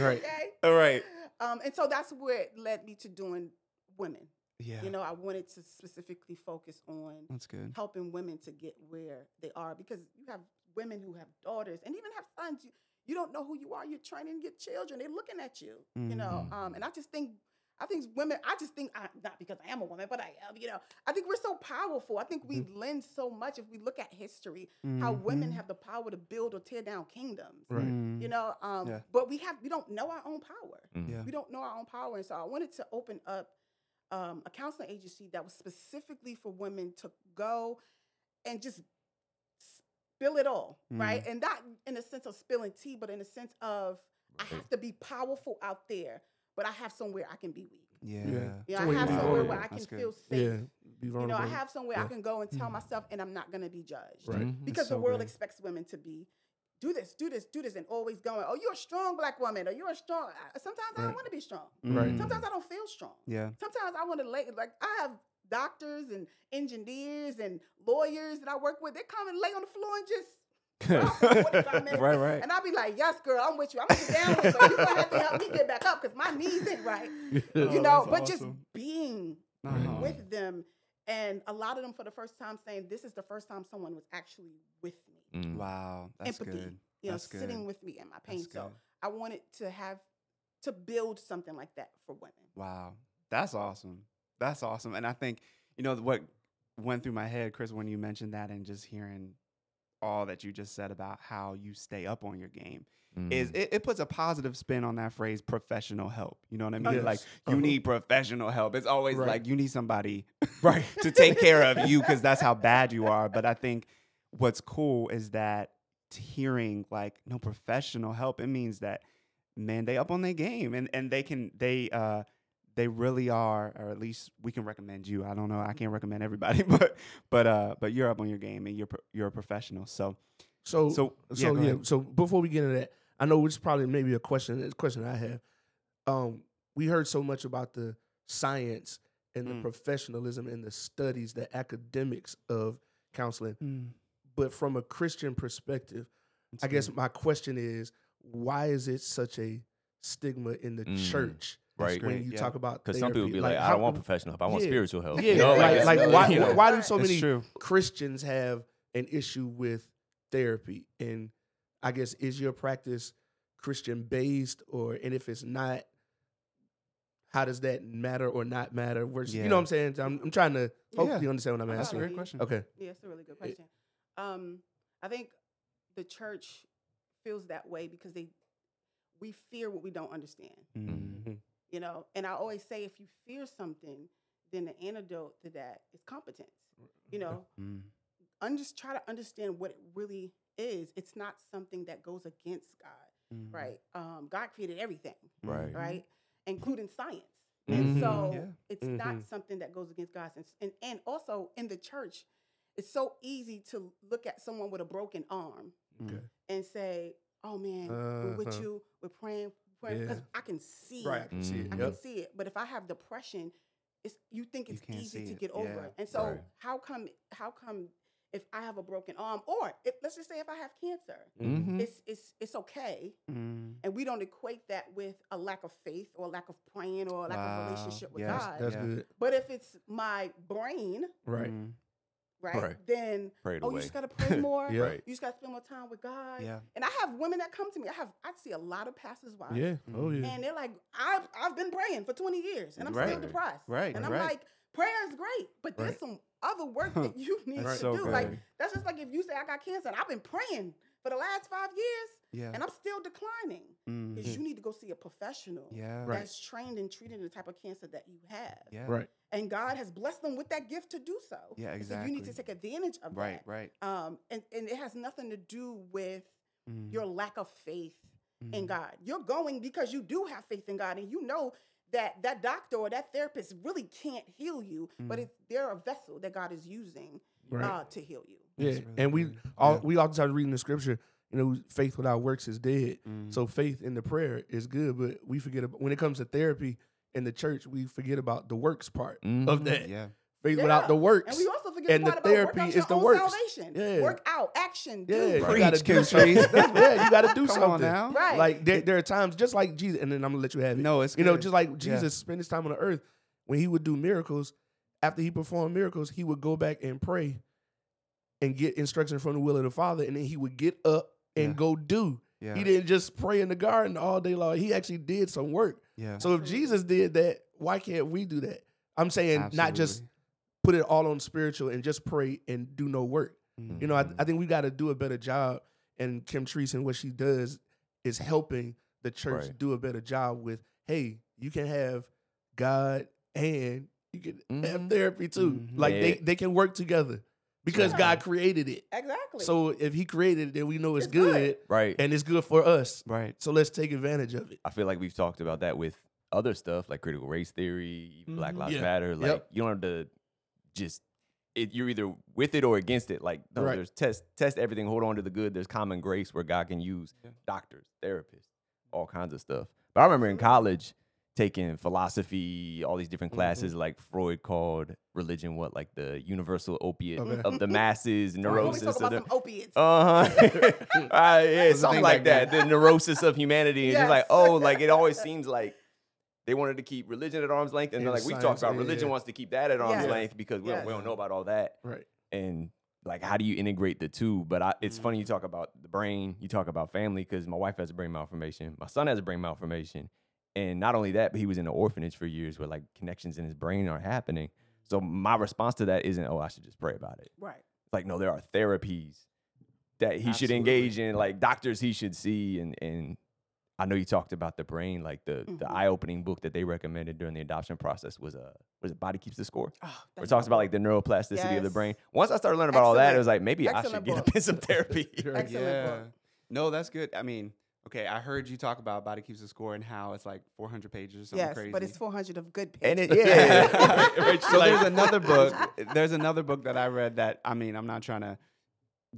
Speaker 1: Right.
Speaker 4: Okay.
Speaker 2: All right.
Speaker 4: Um, and so that's what led me to doing women.
Speaker 2: Yeah.
Speaker 4: You know, I wanted to specifically focus on
Speaker 2: That's good.
Speaker 4: helping women to get where they are because you have women who have daughters and even have sons. You, you don't know who you are. You're trying to get children. They're looking at you. You know,
Speaker 2: Mhm.
Speaker 4: um, and I just think. I think women. I just think I, not because I am a woman, but I am. You know, I think we're so powerful. I think we lend so much. If we look at history, how women
Speaker 2: Mhm.
Speaker 4: have the power to build or tear down kingdoms.
Speaker 1: Right.
Speaker 2: Mm.
Speaker 4: You know, um,
Speaker 2: Yeah.
Speaker 4: but we have we don't know our own power.
Speaker 3: Mm.
Speaker 2: Yeah.
Speaker 4: We don't know our own power, and so I wanted to open up um, a counseling agency that was specifically for women to go and just spill it all, right? And not in the sense of spilling tea, but in the sense of I have to be powerful out there, but I have somewhere I can be weak.
Speaker 2: Yeah.
Speaker 1: Yeah.
Speaker 4: Yeah,
Speaker 1: Somewhere
Speaker 4: I have
Speaker 1: be
Speaker 4: somewhere where. I can feel safe.
Speaker 1: Yeah. Be
Speaker 4: You know. I have somewhere I can go and tell
Speaker 2: Mhm.
Speaker 4: myself, and I'm not going to be judged
Speaker 1: Right.
Speaker 2: Mhm.
Speaker 4: because
Speaker 2: It's
Speaker 4: the world
Speaker 2: good.
Speaker 4: expects women to be do this, do this, do this, and always going, oh, you're a strong black woman, or you're a strong. I- Sometimes I don't want to be strong.
Speaker 1: Right.
Speaker 2: Mm.
Speaker 4: Sometimes I don't feel strong.
Speaker 2: Yeah.
Speaker 4: Sometimes I want to lay like I have doctors and engineers and lawyers that I work with. They come and lay on the floor and just rock for 45 minutes.
Speaker 2: right, right.
Speaker 4: And I'll be like, yes, girl, I'm with you. I'm gonna get down with you. You're gonna have to help me get back up because my knees ain't right. (laughs)
Speaker 2: Oh,
Speaker 4: you know,
Speaker 2: that's
Speaker 4: but just being
Speaker 2: Uh-huh.
Speaker 4: with them and a lot of them for the first time saying, This is the first time someone was actually with me.
Speaker 3: Mm.
Speaker 2: Wow. That's
Speaker 4: Empathy.
Speaker 2: good.
Speaker 4: You know,
Speaker 2: That's good.
Speaker 4: sitting with me in my pain.
Speaker 2: That's
Speaker 4: So
Speaker 2: good.
Speaker 4: I wanted to have to build something like that for women.
Speaker 2: Wow. That's awesome. That's awesome. And I think, you know, what went through my head, Chris, when you mentioned that and just hearing all that you just said about how you stay up on your game is
Speaker 3: Mm.
Speaker 2: it, it puts a positive spin on that phrase professional help. You know what I mean?
Speaker 1: Yes.
Speaker 2: Like you
Speaker 1: Uh-huh.
Speaker 2: need professional help. It's always
Speaker 1: Right.
Speaker 2: like you need somebody (laughs)
Speaker 3: right.
Speaker 2: to take care of you because that's how bad you are. But I think what's cool is that hearing like no professional help, it means that man, they up on their game and and they can they uh they really are, or at least we can recommend you. I don't know, I can't recommend everybody, (laughs) but but uh, but you're up on your game and you're pro- you're a professional. So
Speaker 1: So
Speaker 2: So,
Speaker 1: so
Speaker 2: yeah,
Speaker 1: yeah, so before we get into that, I know it's probably maybe a question. It's a question I have. Um, we heard so much about the science and the
Speaker 2: Mm.
Speaker 1: professionalism and the studies, the academics of counseling,
Speaker 2: mm,
Speaker 1: but from a Christian perspective,
Speaker 2: it's
Speaker 1: I guess my question is, why is it such a stigma in the
Speaker 3: Mm,
Speaker 1: church
Speaker 3: right.
Speaker 1: when you
Speaker 2: yeah.
Speaker 1: talk about?
Speaker 3: Because some people be like, I
Speaker 1: how-
Speaker 3: don't want professional help. I want
Speaker 1: Yeah.
Speaker 3: spiritual help.
Speaker 1: Yeah,
Speaker 3: You know,
Speaker 1: like,
Speaker 3: it's-
Speaker 1: like why,
Speaker 3: you know.
Speaker 1: why do so many. Christians have an issue with therapy? And I guess is your practice Christian based, or and if it's not, how does that matter or not matter? Where's you know what I'm saying? I'm, I'm trying to hopefully
Speaker 2: Yeah.
Speaker 1: understand what I'm asking.
Speaker 2: That's a great question.
Speaker 1: Okay,
Speaker 4: Yeah, it's a really good question. Um, I think the church feels that way because they we fear what we don't understand.
Speaker 2: Mm,
Speaker 4: You know, and I always say if you fear something, then the antidote to that is competence. You know,
Speaker 2: mm,
Speaker 4: un- just try to understand what it really is. It's not something that goes against God,
Speaker 2: mm,
Speaker 4: right? Um, God created everything,
Speaker 3: Right.
Speaker 4: right, including science. And so
Speaker 2: Yeah.
Speaker 4: it's not
Speaker 1: Mhm.
Speaker 4: something that goes against God. And, and and also in the church, it's so easy to look at someone with a broken arm
Speaker 2: mm,
Speaker 1: Okay.
Speaker 4: and say, "Oh man, we're with
Speaker 1: Uh-huh.
Speaker 4: you. We're praying, praying," because
Speaker 1: Yeah.
Speaker 4: I can see
Speaker 1: right.
Speaker 4: It.
Speaker 1: can see it.
Speaker 3: Mhm.
Speaker 4: I
Speaker 1: Yep.
Speaker 4: can see it. But if I have depression, it's you think it's
Speaker 2: can't
Speaker 4: easy
Speaker 2: see
Speaker 4: to
Speaker 2: it.
Speaker 4: get over
Speaker 2: Yeah.
Speaker 4: it. And so
Speaker 3: Right.
Speaker 4: how come how come if I have a broken arm, or if, let's just say if I have cancer,
Speaker 1: Mhm.
Speaker 3: Mhm.
Speaker 4: it's it's it's okay,
Speaker 2: mm.
Speaker 4: and we don't equate that with a lack of faith or a lack of praying or a lack
Speaker 2: Wow.
Speaker 4: of relationship with
Speaker 2: Yes,
Speaker 4: God.
Speaker 1: That's
Speaker 2: Yeah.
Speaker 1: good.
Speaker 4: But if it's my brain,
Speaker 1: Right.
Speaker 2: Mm,
Speaker 4: right,
Speaker 3: Right.
Speaker 4: then
Speaker 3: Pray it
Speaker 4: oh, you just gotta pray (laughs) more.
Speaker 1: Yeah.
Speaker 3: Right.
Speaker 4: You just gotta spend more time with God.
Speaker 2: Yeah.
Speaker 4: And I have women that come to me. I have I see a lot of pastors' wives.
Speaker 1: Yeah. Oh yeah.
Speaker 4: And they're like, I've I've been praying for 20 years and I'm
Speaker 2: Right.
Speaker 4: still depressed.
Speaker 2: Right,
Speaker 4: And I'm
Speaker 2: right.
Speaker 4: like, prayer is great, but there's
Speaker 1: Right.
Speaker 4: some other work that you (laughs) need to
Speaker 2: so
Speaker 4: do.
Speaker 2: good.
Speaker 4: Like that's just like if you say I got cancer and I've been praying for the last five years
Speaker 2: Yeah.
Speaker 4: and I'm still declining.
Speaker 2: mm,
Speaker 4: Because you need to go see a professional
Speaker 2: Yeah.
Speaker 1: Right.
Speaker 4: that's trained in treating the type of cancer that you have.
Speaker 2: Yeah.
Speaker 1: Right.
Speaker 4: And God has blessed them with that gift to do so.
Speaker 2: Yeah,
Speaker 4: And So you need to take advantage of
Speaker 2: Right.
Speaker 4: that.
Speaker 2: Right. right.
Speaker 4: Um, and, and it has nothing to do with
Speaker 2: Mm,
Speaker 4: your lack of faith in
Speaker 2: mm,
Speaker 4: God. You're going because you do have faith in God and you know that that doctor or that therapist really can't heal you, but
Speaker 2: Mm.
Speaker 4: it's they're a vessel that God is using
Speaker 1: Right.
Speaker 4: uh, to heal you.
Speaker 1: yeah.
Speaker 2: Really
Speaker 1: and we
Speaker 2: good.
Speaker 1: all
Speaker 2: Yeah.
Speaker 1: we oftentimes reading the scripture. You know, faith without works is dead.
Speaker 2: Mm,
Speaker 1: So faith in the prayer is good, but we forget about, when it comes to therapy in the church, we forget about the works part of
Speaker 3: Mhm.
Speaker 1: that.
Speaker 2: yeah.
Speaker 1: Faith without the works.
Speaker 4: And we also forget
Speaker 1: And
Speaker 4: the
Speaker 1: the
Speaker 4: part about
Speaker 1: therapy
Speaker 4: out
Speaker 1: is the
Speaker 4: own
Speaker 1: works.
Speaker 4: salvation.
Speaker 1: Yeah.
Speaker 4: Work out, action, do.
Speaker 1: yeah, you
Speaker 2: Preach,
Speaker 1: gotta do something. Yeah, you got to (laughs) do
Speaker 2: Come
Speaker 1: something.
Speaker 2: on now.
Speaker 4: Right.
Speaker 1: Like there, there are times, just like Jesus, and then I'm gonna let you have it.
Speaker 2: No, it's
Speaker 1: you know, just like
Speaker 2: Yeah.
Speaker 1: Jesus spent his time on the earth when he would do miracles. After he performed miracles, he would go back and pray and get instruction from the will of the Father, and then he would get up and
Speaker 2: Yeah.
Speaker 1: go do.
Speaker 2: Yeah.
Speaker 1: He didn't just pray in the garden all day long. He actually did some work.
Speaker 2: Yeah.
Speaker 1: So if Jesus did that, why can't we do that? I'm saying not just put it all on spiritual and just pray and do no work.
Speaker 2: Mm,
Speaker 1: You know, I, I think we got to do a better job. And Kimtrese and what she does is helping the church
Speaker 3: Right.
Speaker 1: do a better job with, hey, you can have God and you can have
Speaker 3: Mhm.
Speaker 1: therapy too.
Speaker 2: Mhm.
Speaker 1: Like they, they can work together because
Speaker 4: Yeah.
Speaker 1: God created it.
Speaker 4: Exactly.
Speaker 1: So if he created it, then we know it's,
Speaker 4: It's good.
Speaker 1: good
Speaker 3: Right.
Speaker 1: and it's good for us.
Speaker 2: Right.
Speaker 1: So let's take advantage of it.
Speaker 3: I feel like we've talked about that with other stuff like critical race theory, even Black.
Speaker 1: Mm-hmm.
Speaker 3: Lives
Speaker 1: Yeah.
Speaker 3: Matter. Like
Speaker 1: Yep.
Speaker 3: you don't have to just it, you're either with it or against it. Like no,
Speaker 1: Right.
Speaker 3: there's test test everything, hold on to the good. There's common grace where God can use
Speaker 2: Yeah.
Speaker 3: doctors, therapists, all kinds of stuff. But I remember in college taking philosophy, all these different
Speaker 1: Mhm.
Speaker 3: classes like Freud called religion what like the universal opiate
Speaker 1: Okay.
Speaker 3: of the masses, (laughs) neurosis
Speaker 4: talk
Speaker 3: of the
Speaker 4: some opiates.
Speaker 3: uh huh. uh, yeah,
Speaker 2: Was
Speaker 3: something like
Speaker 2: back
Speaker 3: that. The neurosis of humanity. And just like, oh, like it always (laughs) seems like they wanted to keep religion at arm's length. And
Speaker 1: And
Speaker 3: then like we
Speaker 1: science,
Speaker 3: talked about religion
Speaker 1: yeah.
Speaker 3: wants to keep that at arm's
Speaker 4: Yes.
Speaker 3: length because we, don't, we don't know about all that.
Speaker 1: Right.
Speaker 3: And like, how do you integrate the two? But I, it's
Speaker 2: Mhm.
Speaker 3: funny you talk about the brain, you talk about family because my wife has a brain malformation, my son has a brain malformation. And not only that, but he was in an orphanage for years where like connections in his brain are happening. So my response to that isn't, oh, I should just pray about it
Speaker 4: right.
Speaker 3: like no there are therapies that he should engage in like doctors he should see and and I know you talked about the brain like the the
Speaker 4: Mhm.
Speaker 3: eye-opening book that they recommended during the adoption process was uh was it body keeps the score
Speaker 4: Oh,
Speaker 3: where
Speaker 4: that's
Speaker 3: it talks about like the neuroplasticity of the brain once I started learning about all that it was like maybe I should
Speaker 4: Excellent
Speaker 3: get up in some (laughs) therapy
Speaker 1: Right.
Speaker 4: Excellent book.
Speaker 2: No, that's good. I mean, Okay, I heard you talk about Body Keeps the Score and how it's like 400 pages or something
Speaker 4: yes,
Speaker 2: crazy.
Speaker 4: but it's 400 of good pages.
Speaker 2: and
Speaker 4: pages.
Speaker 2: it, yeah. (laughs) (laughs)
Speaker 3: Rachel's
Speaker 2: so
Speaker 3: like-
Speaker 2: there's another (laughs) book. There's another book that I read that I mean, I'm not trying to.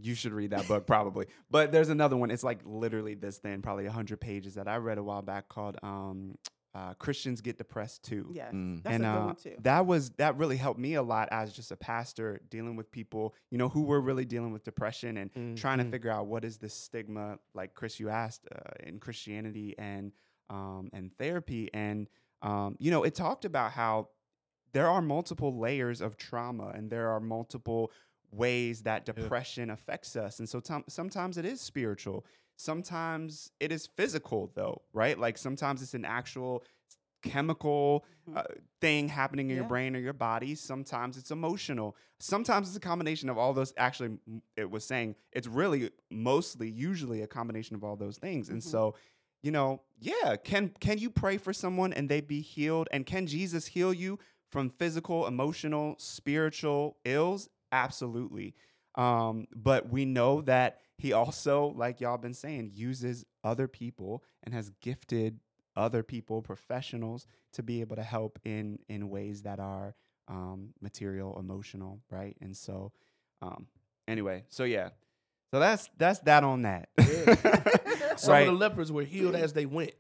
Speaker 2: You should read that book probably, but there's another one. It's like literally this thin, probably 100 pages that I read a while back called um, uh, "Christians Get Depressed Too."
Speaker 4: yes,
Speaker 3: Mm.
Speaker 4: that's
Speaker 2: and
Speaker 4: a good
Speaker 2: uh,
Speaker 4: one too.
Speaker 2: that was that really helped me a lot as just a pastor dealing with people, you know, who were really dealing with depression and trying to figure out what is this stigma, like Chris, you asked, uh, in Christianity and um, and therapy, and um, you know, it talked about how there are multiple layers of trauma, and there are multiple ways that depression affects us, and so tom- sometimes it is spiritual, sometimes it is physical, though, right? Like sometimes it's an actual chemical
Speaker 4: Mhm.
Speaker 2: uh, thing happening in your brain or your body. Sometimes it's emotional. Sometimes it's a combination of all those. Actually, it was saying it's really mostly, usually, a combination of all those things. And
Speaker 4: Mhm.
Speaker 2: so, you know, yeah, can can you pray for someone and they be healed? And can Jesus heal you from physical, emotional, spiritual ills? Absolutely. Um, but we know that he also, like y'all been saying, uses other people and has gifted other people, professionals, to be able to help in in ways that are um, material, emotional, right? And so, um, anyway, so yeah, so that's that's that on that. (laughs)
Speaker 1: Some
Speaker 2: right?
Speaker 1: of the lepers were healed as they went.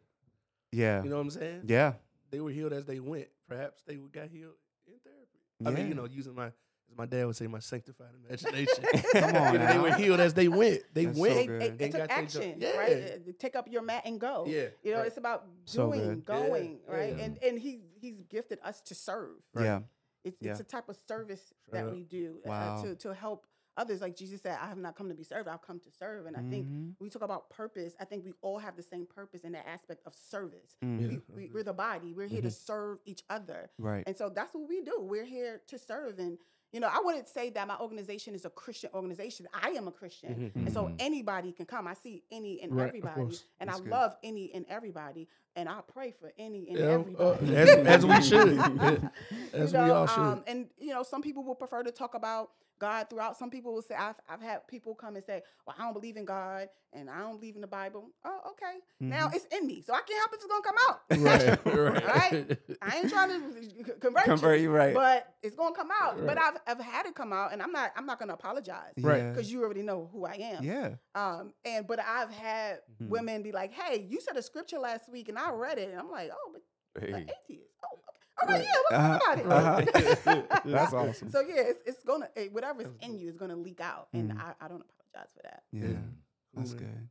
Speaker 2: yeah,
Speaker 1: You know what I'm saying?
Speaker 2: yeah,
Speaker 1: They were healed as they went. Perhaps they got healed in therapy. I mean, you know, using my as my dad would say, my sanctified imagination. (laughs)
Speaker 2: Come on (laughs)
Speaker 1: You know, they were healed as they went. They
Speaker 2: That's so
Speaker 1: went.
Speaker 4: They, they, they took
Speaker 1: got
Speaker 4: action,
Speaker 1: Yeah.
Speaker 4: right? Uh, Take up your mat and go.
Speaker 1: Yeah,
Speaker 4: You know,
Speaker 1: right.
Speaker 4: it's about
Speaker 2: So
Speaker 4: doing.
Speaker 1: Yeah,
Speaker 4: going, right?
Speaker 1: yeah.
Speaker 4: And and he he's gifted us to serve.
Speaker 2: yeah,
Speaker 4: It's
Speaker 2: Yeah.
Speaker 4: it's a type of service
Speaker 1: Straight
Speaker 4: that we do uh, to to help others. Like Jesus said, I have not come to be served. I've come to serve. And I think
Speaker 2: Mhm.
Speaker 4: we talk about purpose, I think we all have the same purpose in the aspect of service.
Speaker 2: Mhm.
Speaker 4: We, we, we're the body. We're here to serve each other.
Speaker 2: right,
Speaker 4: And so that's what we do. We're here to serve. And, you know, I wouldn't say that my organization is a Christian organization. I am a Christian.
Speaker 1: Mhm.
Speaker 4: And so
Speaker 3: Mhm.
Speaker 4: anybody can come. I see any and
Speaker 1: Right,
Speaker 4: everybody. And
Speaker 2: That's
Speaker 4: I
Speaker 2: good.
Speaker 4: love any and everybody. And I pray for any and
Speaker 1: Yeah, uh,
Speaker 4: everybody.
Speaker 1: as, as we (laughs) should. (laughs) (laughs) as
Speaker 4: You
Speaker 1: we all should.
Speaker 4: Um, and you know, some people will prefer to talk about God throughout. Some people will say, I've, I've had people come and say, Well, I don't believe in God and I don't believe in the Bible. Oh, okay. Now
Speaker 2: Mhm.
Speaker 4: it's in me. So I can't help if it's gonna come out.
Speaker 1: right, (laughs) (laughs) right.
Speaker 4: Right? I ain't trying to (laughs) convert,
Speaker 2: Convert
Speaker 4: you,
Speaker 2: you right.
Speaker 4: but it's gonna come out. But I've, I've had it come out, and I'm not I'm not gonna apologize
Speaker 1: Right.
Speaker 4: Because you already know who I am.
Speaker 2: yeah,
Speaker 4: Um, and but I've had
Speaker 2: Mhm.
Speaker 4: women be like, "Hey, you said a scripture last week, and I read it," and I'm like, "Oh, but
Speaker 3: Hey.
Speaker 4: an atheist. Oh, okay. All right,
Speaker 1: Right.
Speaker 4: yeah, let's
Speaker 2: Uh-huh,
Speaker 4: talk about it.
Speaker 2: uh-huh. (laughs) (laughs) That's awesome.
Speaker 4: So yeah, it's, it's gonna eh, whatever's
Speaker 1: That's
Speaker 4: in you is gonna leak out, and
Speaker 2: Mhm.
Speaker 4: I, I don't apologize for that.
Speaker 2: yeah,
Speaker 1: Yeah.
Speaker 2: that's
Speaker 1: Cool, man.
Speaker 2: good.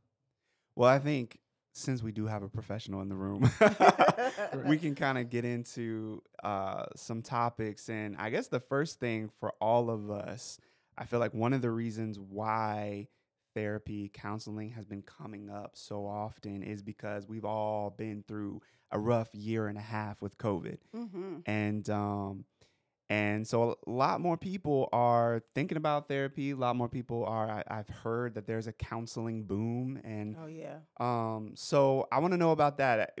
Speaker 2: Well, I think since we do have a professional in the room, (laughs) we can kind of get into uh, some topics. And I guess the first thing for all of us, I feel like one of the reasons why therapy, counseling has been coming up so often is because we've all been through a rough year and a half with COVID.
Speaker 4: Mm-hmm.
Speaker 2: and um and so a lot more people are thinking about therapy a lot more people are I, i've heard that there's a counseling boom and
Speaker 4: Oh yeah.
Speaker 2: um so i want to know about that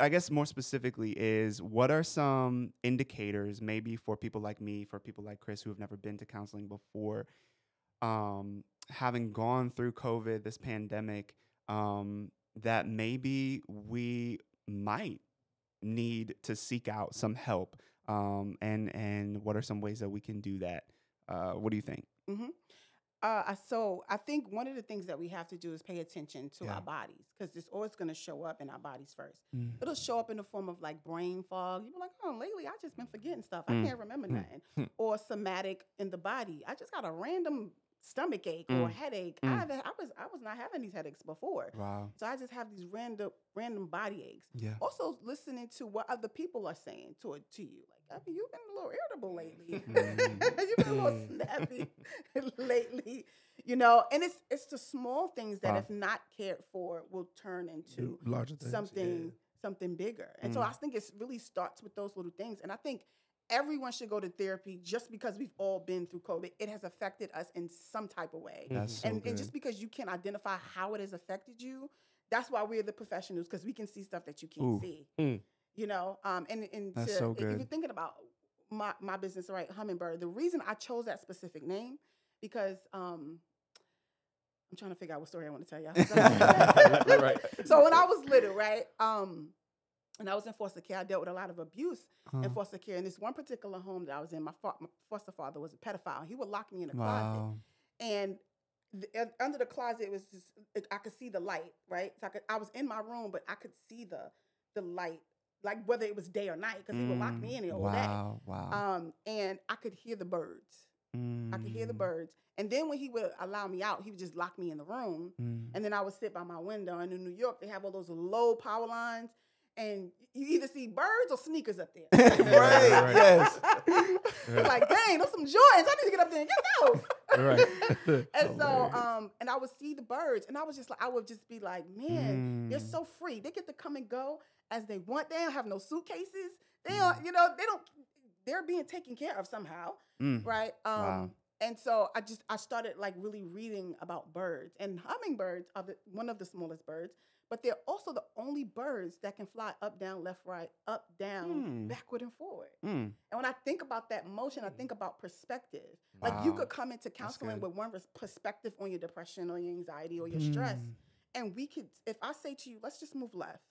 Speaker 2: i guess more specifically is what are some indicators maybe for people like me for people like chris who have never been to counseling before um having gone through covid this pandemic um that maybe we might need to seek out some help um, and and what are some ways that we can do that uh, what do you think
Speaker 4: Mm-hmm. Uh, so I think one of the things that we have to do is pay attention to
Speaker 2: Yeah.
Speaker 4: our bodies because it's always going to show up in our bodies first.
Speaker 2: Mm.
Speaker 4: It'll show up in the form of like brain fog. You'll be like, oh, lately I just been forgetting stuff.
Speaker 2: Mm.
Speaker 4: I can't remember
Speaker 3: Mm.
Speaker 4: nothing.
Speaker 3: Mm.
Speaker 4: Or somatic in the body. I just got a random stomach ache or
Speaker 2: Mm.
Speaker 4: headache.
Speaker 2: Mm.
Speaker 4: I, I was I was not having these headaches before.
Speaker 2: wow
Speaker 4: So I just have these random random body aches.
Speaker 2: yeah
Speaker 4: Also listening to what other people are saying to to you. Like, I mean, you've been a little irritable lately.
Speaker 2: Mm. (laughs)
Speaker 4: you've been a little snappy (laughs) lately. You know, and it's it's the small things that
Speaker 2: Wow.
Speaker 4: if not cared for will turn into
Speaker 1: larger things.
Speaker 4: something something bigger. And so
Speaker 2: Mm.
Speaker 4: I think it really starts with those little things. And I think everyone should go to therapy just because we've all been through COVID. It has affected us in some type of way.
Speaker 2: that's so
Speaker 4: and,
Speaker 2: good
Speaker 4: and just because you can identify how it has affected you, that's why we're the professionals because we can see stuff that you can't
Speaker 2: Ooh.
Speaker 4: see.
Speaker 1: Mm.
Speaker 4: You know, um, and and to,
Speaker 2: so
Speaker 4: if you're thinking about my my business, right, Hummingbird. The reason I chose that specific name because um, I'm trying to figure out what story I want to tell y'all. (laughs) (laughs)
Speaker 1: right.
Speaker 4: so when I was little, right, um, and I was in foster care, I dealt with a lot of abuse in foster care. In this one particular home that I was in, my, fa- my foster father was a pedophile. He would lock me in a closet, and the, under the closet was just it, I could see the light, right? So I could I was in my room, but I could see the the light, like whether it was day or night, because he would lock me in there all day.
Speaker 2: Mm, Wow. Wow.
Speaker 4: Um, and I could hear the birds. I could hear the
Speaker 2: Mm,
Speaker 4: birds. And then when he would allow me out, he would just lock me in the room.
Speaker 2: mm.
Speaker 4: And then I would sit by my window. And in New York, they have all those low power lines. And you either see birds or sneakers up there. (laughs)
Speaker 2: right.
Speaker 1: Right.
Speaker 2: Yes. (laughs)
Speaker 4: You're like, dang, those some Jordans. I need to get up there and get those.
Speaker 1: Right. (laughs)
Speaker 4: and so, um, and I would see the birds, and I was just like, I would just be like, man, they're
Speaker 2: Mm.
Speaker 4: so free. They get to come and go as they want. They don't have no suitcases. They don't, you know, they don't. They're being taken care of somehow,
Speaker 2: Mm.
Speaker 4: right? Um,
Speaker 2: Wow.
Speaker 4: And so I just I started like really reading about birds, and hummingbirds are the, one of the smallest birds, but they're also the only birds that can fly up, down, left, right, up, down,
Speaker 2: Hmm.
Speaker 4: backward, and forward.
Speaker 2: Mm.
Speaker 4: And when I think about that motion, I think about perspective. Like you could come into counseling with one res- perspective on your depression or your anxiety or your stress,
Speaker 2: Mm.
Speaker 4: and we could. If I say to you, let's just move left.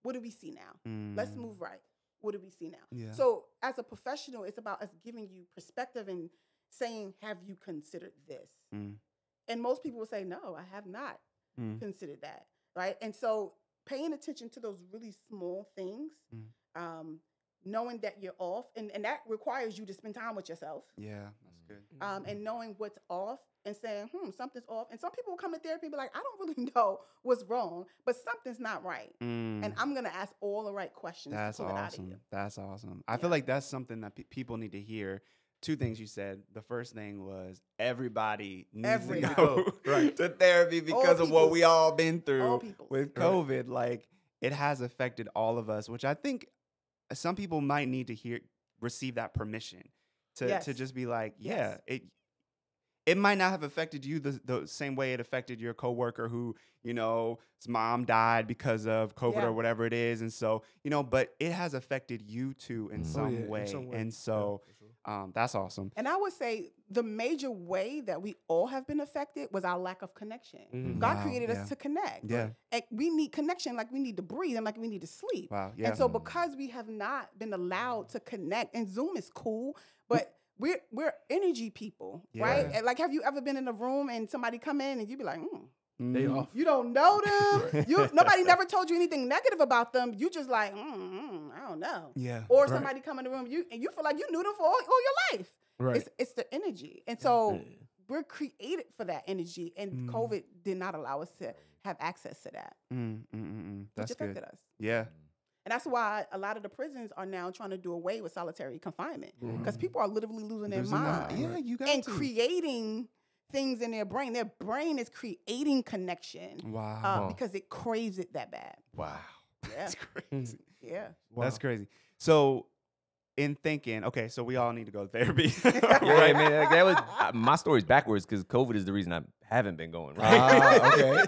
Speaker 4: What do we see now?
Speaker 2: Mm.
Speaker 4: Let's move right. What do we see now?
Speaker 2: Yeah.
Speaker 4: So as a professional, it's about us giving you perspective and saying, "Have you considered this?"
Speaker 2: Mm.
Speaker 4: And most people will say, "No, I have not
Speaker 2: Mm.
Speaker 4: considered that." Right? And so paying attention to those really small things,
Speaker 2: Mm.
Speaker 4: um, knowing that you're off, and, and that requires you to spend time with yourself,
Speaker 2: Yeah, that's good.
Speaker 4: um, and knowing what's off and saying, "Hmm, something's off." And some people will come to therapy and be like, "I don't (laughs) really know what's wrong, but something's not right." And
Speaker 2: Mm.
Speaker 4: I'm gonna ask all the right questions
Speaker 2: That's
Speaker 4: to pull it out of
Speaker 2: awesome.
Speaker 4: you.
Speaker 2: That's awesome. I feel like that's something that pe- people need to hear. Two things you said. The first thing was everybody needs
Speaker 4: Every-
Speaker 2: to go (laughs)
Speaker 1: Right.
Speaker 2: to therapy because of what we all been through
Speaker 4: peoples.
Speaker 2: with
Speaker 1: Right.
Speaker 2: COVID. Like it has affected all of us, which I think some people might need to hear receive that permission to to just be like, yeah,
Speaker 4: Yes.
Speaker 2: it it might not have affected you the, the same way it affected your coworker who, you know, his mom died because of COVID
Speaker 4: Yeah.
Speaker 2: or whatever it is. And so, you know, but it has affected you too in
Speaker 3: Mm. Oh,
Speaker 2: some,
Speaker 1: yeah, in
Speaker 2: way.
Speaker 1: some way.
Speaker 2: And so
Speaker 1: for sure.
Speaker 2: um, that's awesome.
Speaker 4: And I would say the major way that we all have been affected was our lack of connection.
Speaker 1: Mhm.
Speaker 4: God
Speaker 2: Wow,
Speaker 4: created
Speaker 2: yeah.
Speaker 4: us to connect.
Speaker 2: Yeah.
Speaker 4: And we need connection like we need to breathe and like we need to sleep.
Speaker 2: Wow. Yeah.
Speaker 4: And so because we have not been allowed to connect, and Zoom is cool, but we're we're energy people, right? And like have you ever been in a room and somebody come in and you be like, mm,
Speaker 1: They
Speaker 2: Mhm.
Speaker 1: off.
Speaker 4: you don't know (laughs) them. you nobody never told you anything negative about them. You just like, mm, mm, I don't know.
Speaker 2: Yeah.
Speaker 4: Or
Speaker 1: Right.
Speaker 4: somebody come in the room, you and you feel like you knew them for all, all your life.
Speaker 1: Right.
Speaker 4: It's it's the energy. And so
Speaker 1: Yeah.
Speaker 4: we're created for that energy. And
Speaker 2: Mm.
Speaker 4: COVID did not allow us to have access to that.
Speaker 2: Mm, mm, mm, mm. That's
Speaker 4: which
Speaker 2: good.
Speaker 4: affected us.
Speaker 2: Yeah.
Speaker 4: And that's why a lot of the prisons are now trying to do away with solitary confinement. Because
Speaker 1: Mhm.
Speaker 4: people are literally losing their
Speaker 2: Losing that-
Speaker 4: mind
Speaker 2: Yeah, you got
Speaker 4: and
Speaker 2: to.
Speaker 4: creating things in their brain. Their brain is creating connection
Speaker 2: Wow.
Speaker 4: uh, because it craves it that bad.
Speaker 2: wow.
Speaker 4: Yeah. (laughs)
Speaker 2: That's crazy. (laughs)
Speaker 4: Yeah.
Speaker 2: That's crazy. So, in thinking, okay, so we all need to go to therapy. (laughs)
Speaker 3: Yeah, man, like, that was uh, my story's backwards because COVID is the reason I haven't been going. Right?
Speaker 2: Ah, okay.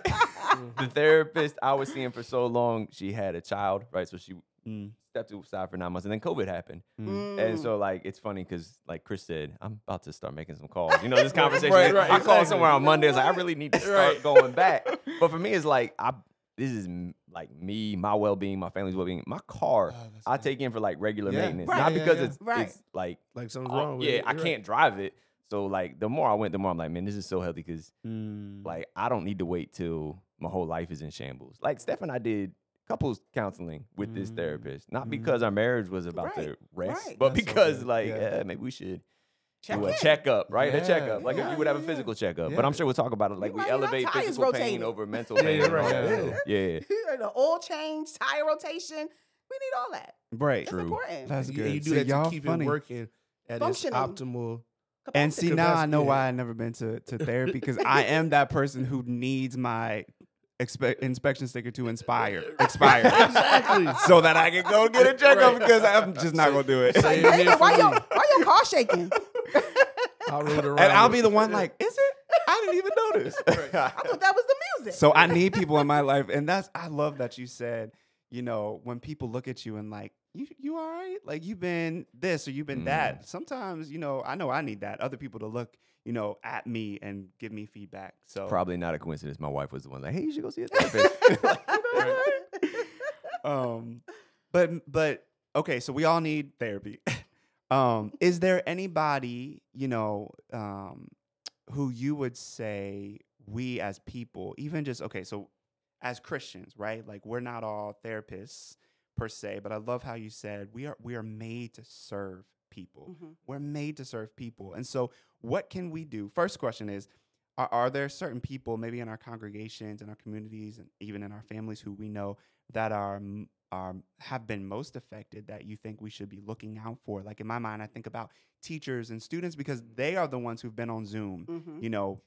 Speaker 3: The therapist I was seeing for so long, she had a child, right? So she
Speaker 2: Mm,
Speaker 3: stepped aside for nine months, and then COVID happened.
Speaker 2: mm.
Speaker 3: And so, like, it's funny because, like Chris said, I'm about to start making some calls. You know, this (laughs) conversation.
Speaker 1: Right, right,
Speaker 3: I called
Speaker 1: exactly.
Speaker 3: somewhere on
Speaker 4: You
Speaker 3: Monday. I was like, I really need to start
Speaker 1: Right.
Speaker 3: going back. (laughs) But for me, it's like I. This is like me, my well being, my family's well being. My car,
Speaker 2: oh,
Speaker 3: I
Speaker 2: good.
Speaker 3: take in for like regular
Speaker 2: Yeah.
Speaker 3: maintenance,
Speaker 4: Right.
Speaker 3: not
Speaker 2: Yeah,
Speaker 3: because
Speaker 2: yeah.
Speaker 3: it's
Speaker 4: Right.
Speaker 3: it's like
Speaker 1: Like something's wrong with
Speaker 3: yeah,
Speaker 1: it.
Speaker 3: I
Speaker 1: You're
Speaker 3: can't drive it. So like the more I went, the more I'm like, man, this is so healthy because
Speaker 2: Mm.
Speaker 3: like I don't need to wait till my whole life is in shambles. Like Steph and I did couples counseling with this
Speaker 2: Mm.
Speaker 3: therapist, not
Speaker 2: Mm.
Speaker 3: because our marriage was about
Speaker 4: Right,
Speaker 3: to rest,
Speaker 4: right.
Speaker 3: but
Speaker 2: That's so
Speaker 3: because
Speaker 2: good.
Speaker 3: like
Speaker 2: Yeah.
Speaker 3: yeah, maybe we should
Speaker 4: Check
Speaker 3: do a
Speaker 4: in.
Speaker 3: checkup, right?
Speaker 2: Yeah.
Speaker 3: A checkup, like
Speaker 4: Yeah,
Speaker 3: if you would have
Speaker 2: yeah,
Speaker 3: a
Speaker 2: yeah.
Speaker 3: physical checkup.
Speaker 2: Yeah.
Speaker 3: But I'm sure we'll talk about it. Like we
Speaker 4: might need our
Speaker 3: elevate
Speaker 4: tires
Speaker 3: physical pain
Speaker 4: rotated.
Speaker 3: over mental
Speaker 1: Yeah,
Speaker 3: pain.
Speaker 1: yeah,
Speaker 3: and all
Speaker 1: right,
Speaker 3: that. Yeah,
Speaker 4: the (laughs) oil change, tire rotation. We need all that.
Speaker 2: right.
Speaker 4: It's
Speaker 3: True.
Speaker 4: important.
Speaker 2: That's good.
Speaker 1: you, you do
Speaker 2: See,
Speaker 1: that
Speaker 2: y'all
Speaker 1: to keep
Speaker 2: funny.
Speaker 1: it working at its
Speaker 4: Functioning.
Speaker 1: optimal.
Speaker 2: And
Speaker 4: Capacity.
Speaker 2: see, now I know why I've never been to, to therapy because (laughs) I am that person who needs my expe- inspection sticker to inspire, (laughs) expire,
Speaker 1: Exactly.
Speaker 2: so that I can go get a checkup
Speaker 1: Right.
Speaker 2: because I'm just not gonna do it.
Speaker 1: Same here
Speaker 4: "Damn, why
Speaker 1: for
Speaker 4: your why your car shaking? (laughs)
Speaker 1: I'll roll around.
Speaker 2: And I'll be the one like, is it? I didn't even notice. (laughs)
Speaker 4: I thought that was the music.
Speaker 2: so I need people in my life, and that's I love that you said, you know, when people look at you and like, you you all right? Like you've been this or you've been
Speaker 3: Mm.
Speaker 2: that. Sometimes, you know, I know I need that. Other people to look, you know, at me and give me feedback. So
Speaker 3: Probably not a coincidence. My wife was the one like, "Hey, you should go see a therapist." (laughs) (laughs)
Speaker 2: um but but okay so we all need therapy (laughs) um is there anybody you know um who you would say we as people even just okay so as christians right like we're not all therapists per se but i love how you said we are we are made to serve people
Speaker 4: Mhm.
Speaker 2: we're made to serve people and so what can we do? First question is are, are there certain people maybe in our congregations in our communities and even in our families who we know that are are have been most affected that you think we should be looking out for? Like in my mind i think about teachers and students because they are the ones who've been on zoom
Speaker 4: Mhm.
Speaker 2: you know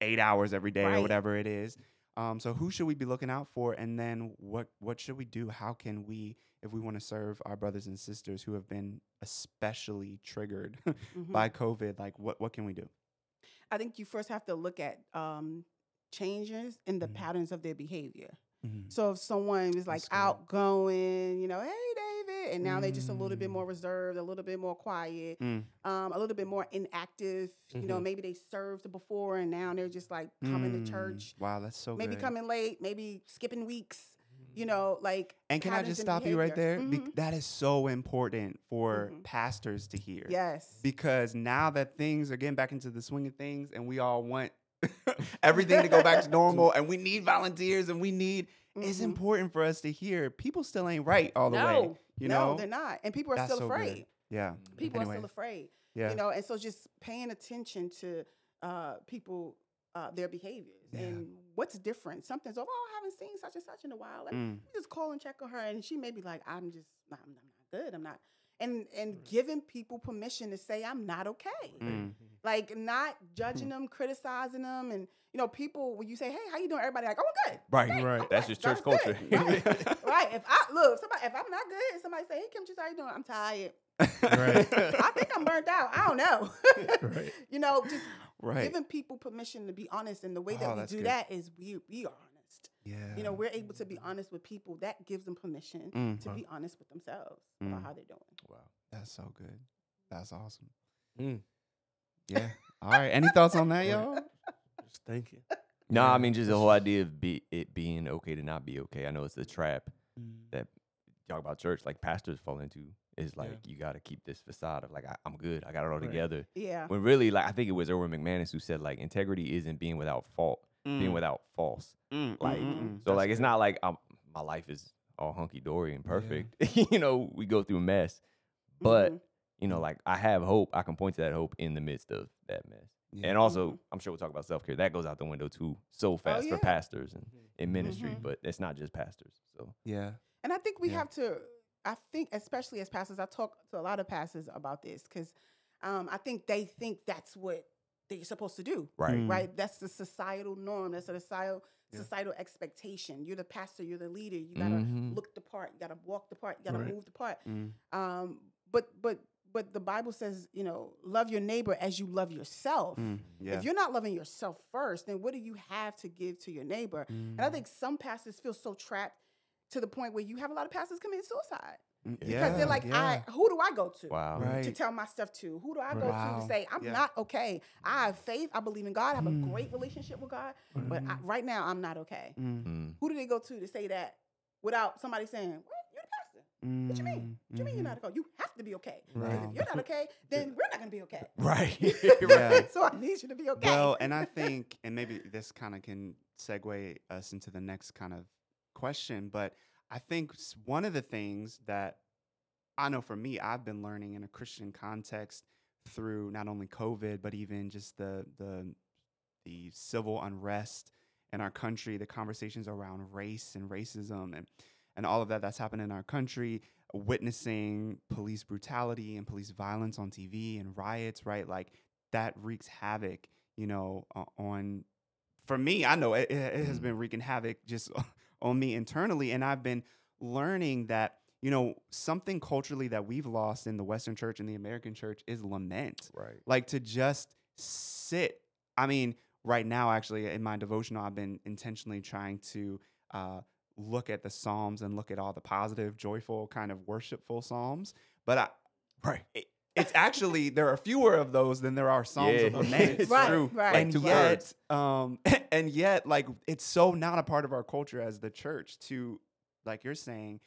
Speaker 2: eight hours every day or whatever it is. Um, so who should we be looking out for? And then what what should we do? How can we if we want to serve our brothers and sisters who have been especially triggered (laughs)
Speaker 4: Mhm.
Speaker 2: by covid like what what can we do
Speaker 4: I think you first have to look at um, changes in the
Speaker 2: Mhm.
Speaker 4: patterns of their behavior. So if someone is like outgoing, you know, hey David, and now they're just a little bit
Speaker 2: Mm.
Speaker 4: more reserved, a little bit more quiet,
Speaker 2: Mm.
Speaker 4: um, a little bit more inactive. You know,
Speaker 1: Mhm.
Speaker 4: maybe they served before and now they're just like coming
Speaker 2: Mm.
Speaker 4: to church,
Speaker 2: wow that's so
Speaker 4: maybe
Speaker 2: good.
Speaker 4: coming late, maybe skipping weeks. You know, like
Speaker 2: And can I just stop you right there?
Speaker 4: behavior.
Speaker 2: Be- that is so important for
Speaker 4: Mhm.
Speaker 2: pastors to hear.
Speaker 4: yes,
Speaker 2: Because now that things are getting back into the swing of things and we all want (laughs) everything to go back to normal and we need volunteers and we need it's
Speaker 4: Mhm.
Speaker 2: important for us to hear people still ain't right all the way.
Speaker 4: no,
Speaker 2: You
Speaker 4: no,
Speaker 2: know?
Speaker 4: they're not, and people are
Speaker 2: That's
Speaker 4: still
Speaker 2: so good.
Speaker 4: afraid.
Speaker 2: Yeah.
Speaker 4: People are still afraid.
Speaker 2: Yeah.
Speaker 4: you know and so just paying attention to uh people uh their behaviors
Speaker 2: Yeah.
Speaker 4: and what's different something's oh i haven't seen such and such in a while let me
Speaker 2: Mm.
Speaker 4: just call and check on her and she may be like i'm just i'm, I'm not good i'm not and and
Speaker 2: Mm.
Speaker 4: giving people permission to say i'm not okay
Speaker 2: Mm.
Speaker 4: like not judging them criticizing them and you know people when you say hey how you doing everybody like oh I'm good
Speaker 3: right,
Speaker 4: Hey,
Speaker 1: Right.
Speaker 4: I'm
Speaker 3: That's
Speaker 4: good.
Speaker 3: just church
Speaker 4: God's
Speaker 3: culture.
Speaker 4: right. (laughs) right if i look somebody if i'm not good somebody say hey kim Just how you doing i'm tired
Speaker 1: Right.
Speaker 4: i think i'm burnt out i don't know
Speaker 1: Right. (laughs)
Speaker 4: you know just
Speaker 2: right.
Speaker 4: giving people permission to be honest and the way
Speaker 2: Oh,
Speaker 4: that we do
Speaker 2: good.
Speaker 4: that is we we are honest
Speaker 2: yeah.
Speaker 4: you know we're able to be honest with people that gives them permission
Speaker 2: Mm.
Speaker 4: to be honest with themselves
Speaker 2: Mm.
Speaker 4: about how they're doing
Speaker 3: wow.
Speaker 2: That's so good. That's awesome.
Speaker 1: Mm.
Speaker 2: Yeah. All right. Any thoughts on that, y'all? (laughs)
Speaker 1: Just thinking.
Speaker 3: No, I mean just the whole idea of be it being okay to not be okay. I know it's a trap
Speaker 2: Mm.
Speaker 3: that talk about church like pastors fall into is like
Speaker 1: Yeah.
Speaker 3: you got to keep this facade of like I, I'm good, I got it all
Speaker 1: Right.
Speaker 3: together.
Speaker 4: yeah
Speaker 3: When really, like I think it was Erwin McManus who said like integrity isn't being without fault, being
Speaker 2: Mm.
Speaker 3: without false.
Speaker 2: Mm, mm,
Speaker 3: Like
Speaker 2: mm, mm.
Speaker 3: so,
Speaker 2: That's
Speaker 3: like it's
Speaker 2: good.
Speaker 3: not like I'm, my life is all hunky dory and perfect. (laughs) you know, we go through mess, but
Speaker 4: Mhm.
Speaker 3: you know, like I have hope. I can point to that hope in the midst of that mess.
Speaker 2: Yeah.
Speaker 3: And also,
Speaker 4: Mhm.
Speaker 3: I'm sure we'll talk about self care. That goes out the window too, so fast for
Speaker 4: yeah.
Speaker 3: pastors and in ministry.
Speaker 4: Mhm.
Speaker 3: But it's not just pastors. So
Speaker 2: Yeah.
Speaker 4: And i think we
Speaker 2: Yeah.
Speaker 4: have to i think especially as pastors i talk to a lot of pastors about this because um, i think they think that's what they're supposed to do
Speaker 3: right,
Speaker 2: Mm.
Speaker 4: right that's the societal norm that's the societal
Speaker 2: Yeah.
Speaker 4: societal expectation you're the pastor you're the leader you gotta
Speaker 3: Mhm.
Speaker 4: look the part you gotta walk the part you gotta
Speaker 1: Right.
Speaker 4: move the part
Speaker 2: Mm.
Speaker 4: Um, but but but the Bible says, you know, love your neighbor as you love yourself.
Speaker 2: Mm. Yeah.
Speaker 4: If you're not loving yourself first, then what do you have to give to your neighbor? And I
Speaker 2: Mm.
Speaker 4: think some pastors feel so trapped to the point where you have a lot of pastors commit suicide
Speaker 2: Mm,
Speaker 4: because
Speaker 2: yeah,
Speaker 4: they're like,
Speaker 2: yeah.
Speaker 4: I who do I go to?
Speaker 3: wow,
Speaker 2: Right.
Speaker 4: To tell my stuff to who do I go
Speaker 2: Wow.
Speaker 4: to to say I'm
Speaker 2: Yeah.
Speaker 4: not okay? I have faith. I believe in God. I have
Speaker 2: Mm.
Speaker 4: a great relationship with God, but I, right now I'm not okay.
Speaker 2: Mm.
Speaker 3: Mm.
Speaker 4: Who do they go to to say that without somebody saying, "What? You're the pastor. What do you mean? What you mean you're
Speaker 2: Mhm.
Speaker 4: not okay? You have to be okay. Because
Speaker 2: Right.
Speaker 4: if you're not okay, then we're not gonna be okay. (laughs) (laughs) (laughs)
Speaker 3: right,
Speaker 2: Yeah.
Speaker 4: so I need you to be okay.
Speaker 2: Well, and I think, and maybe this kind of can segue us into the next kind of question, but I think one of the things that I know for me, I've been learning in a Christian context through not only COVID, but even just the the the civil unrest in our country, the conversations around race and racism and and all of that that's happened in our country, witnessing police brutality and police violence on TV and riots, right? Like that wreaks havoc, you know, on for me, I know it, it has
Speaker 3: Mhm.
Speaker 2: been wreaking havoc just (laughs) on me internally. And I've been learning that, you know, something culturally that we've lost in the Western church and the American church is lament
Speaker 3: right.
Speaker 2: like to just sit i mean right now actually in my devotional i've been intentionally trying to uh look at the psalms and look at all the positive, joyful, kind of worshipful psalms. But I,
Speaker 3: Right.
Speaker 2: it- it's actually there are fewer of those than there are psalms of
Speaker 3: Yeah.
Speaker 2: lament.
Speaker 3: It's
Speaker 4: Right,
Speaker 3: true.
Speaker 4: right.
Speaker 3: Like
Speaker 2: and
Speaker 3: two
Speaker 2: yet, um, (laughs) and yet, like it's so not a part of our culture as the church to, like you're saying,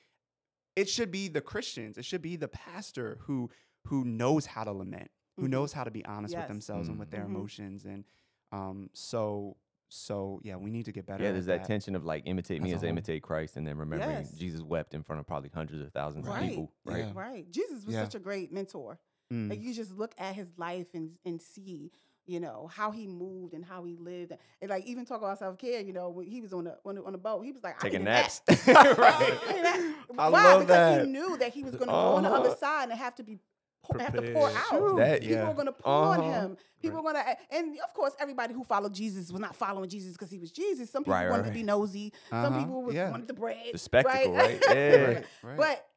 Speaker 2: it should be the Christians. It should be the pastor who who knows how to lament, who
Speaker 4: Mhm.
Speaker 2: knows how to be honest with
Speaker 4: Yes.
Speaker 2: themselves and with their
Speaker 4: Mhm.
Speaker 2: emotions, and um, so so yeah, we need to get better.
Speaker 3: Yeah,
Speaker 2: at
Speaker 3: there's that tension of like imitate me
Speaker 2: as
Speaker 3: I imitate Christ, and then remembering
Speaker 4: Yes.
Speaker 3: Jesus wept in front of probably hundreds of thousands
Speaker 4: Right.
Speaker 3: of people. Right.
Speaker 2: Yeah.
Speaker 4: Right. Jesus was
Speaker 2: Yeah.
Speaker 4: such a great mentor.
Speaker 2: Mm.
Speaker 4: Like you just look at his life and and see, you know, how he moved and how he lived, and like even talk about self care. You know, when he was on the on the, on the boat, he was like I
Speaker 3: Taking
Speaker 4: need a nap.
Speaker 3: naps. (laughs) (laughs)
Speaker 2: Right.
Speaker 4: I need a Why?
Speaker 2: love
Speaker 4: because
Speaker 2: that.
Speaker 4: he knew that he was going to go on the other
Speaker 3: Uh-huh.
Speaker 4: side and have to be pour, have to pour
Speaker 1: Prepared.
Speaker 4: out.
Speaker 3: That-
Speaker 4: People
Speaker 2: yeah.
Speaker 4: were going to pull on
Speaker 3: Uh-huh.
Speaker 4: him. People are going to, and of course, everybody who followed Jesus was not following Jesus because he was Jesus. Some people
Speaker 3: Right, right,
Speaker 4: wanted to be nosy. Some
Speaker 2: Uh-huh.
Speaker 4: people was,
Speaker 2: Yeah.
Speaker 4: wanted the bread.
Speaker 3: The spectacle, right?
Speaker 4: right?
Speaker 3: Yeah. (laughs)
Speaker 2: Right, right.
Speaker 4: But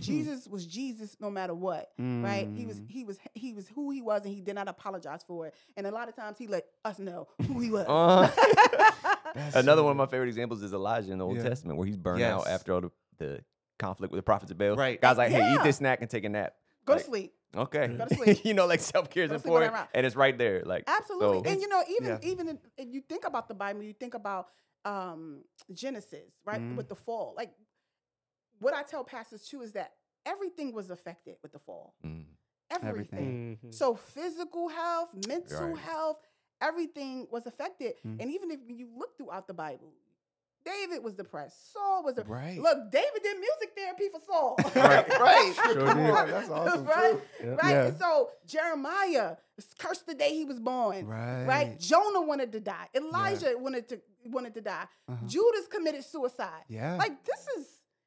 Speaker 4: Jesus was Jesus no matter what, right? He was
Speaker 2: Mm.
Speaker 4: he was he was who he was, and he did not apologize for it. And a lot of times he let us know who he was.
Speaker 3: Uh-huh. (laughs) Another
Speaker 2: so
Speaker 3: one of my favorite examples is Elijah in the Old
Speaker 2: Yeah.
Speaker 3: Testament, where he's burned out after all the, the conflict with the prophets of Baal.
Speaker 2: Right.
Speaker 3: God's like, hey, eat this snack and take a nap.
Speaker 4: Go
Speaker 3: Like,
Speaker 4: to sleep.
Speaker 3: Okay.
Speaker 4: Go to (laughs) sleep.
Speaker 3: you know, like self care is
Speaker 4: Go to sleep on that
Speaker 3: important, and it's right there. Like
Speaker 4: Absolutely.
Speaker 3: So,
Speaker 4: and you know, even
Speaker 2: yeah.
Speaker 4: even if, if you think about the Bible, you think about um, Genesis, right,
Speaker 2: Mhm.
Speaker 4: with the fall. Like what I tell pastors too is that everything was affected with the fall.
Speaker 3: mm,
Speaker 4: Everything.
Speaker 2: Everything.
Speaker 1: Mhm.
Speaker 4: So physical health, mental
Speaker 3: Right.
Speaker 4: health, everything was affected.
Speaker 2: Mm.
Speaker 4: And even if you look throughout the Bible, David was depressed. Saul was depressed.
Speaker 2: Right.
Speaker 4: Look, David did music therapy for Saul. (laughs)
Speaker 2: Right, right.
Speaker 1: Sure (laughs)
Speaker 2: Come
Speaker 1: did.
Speaker 2: on, that's awesome. (laughs)
Speaker 4: right?
Speaker 2: too.
Speaker 1: Yeah.
Speaker 4: Right.
Speaker 2: Yeah.
Speaker 4: And so Jeremiah cursed the day he was born.
Speaker 2: Right.
Speaker 4: Right. Jonah wanted to die. Elijah wanted to wanted to die.
Speaker 2: Uh-huh.
Speaker 4: Judas committed suicide.
Speaker 2: Yeah.
Speaker 4: Like this is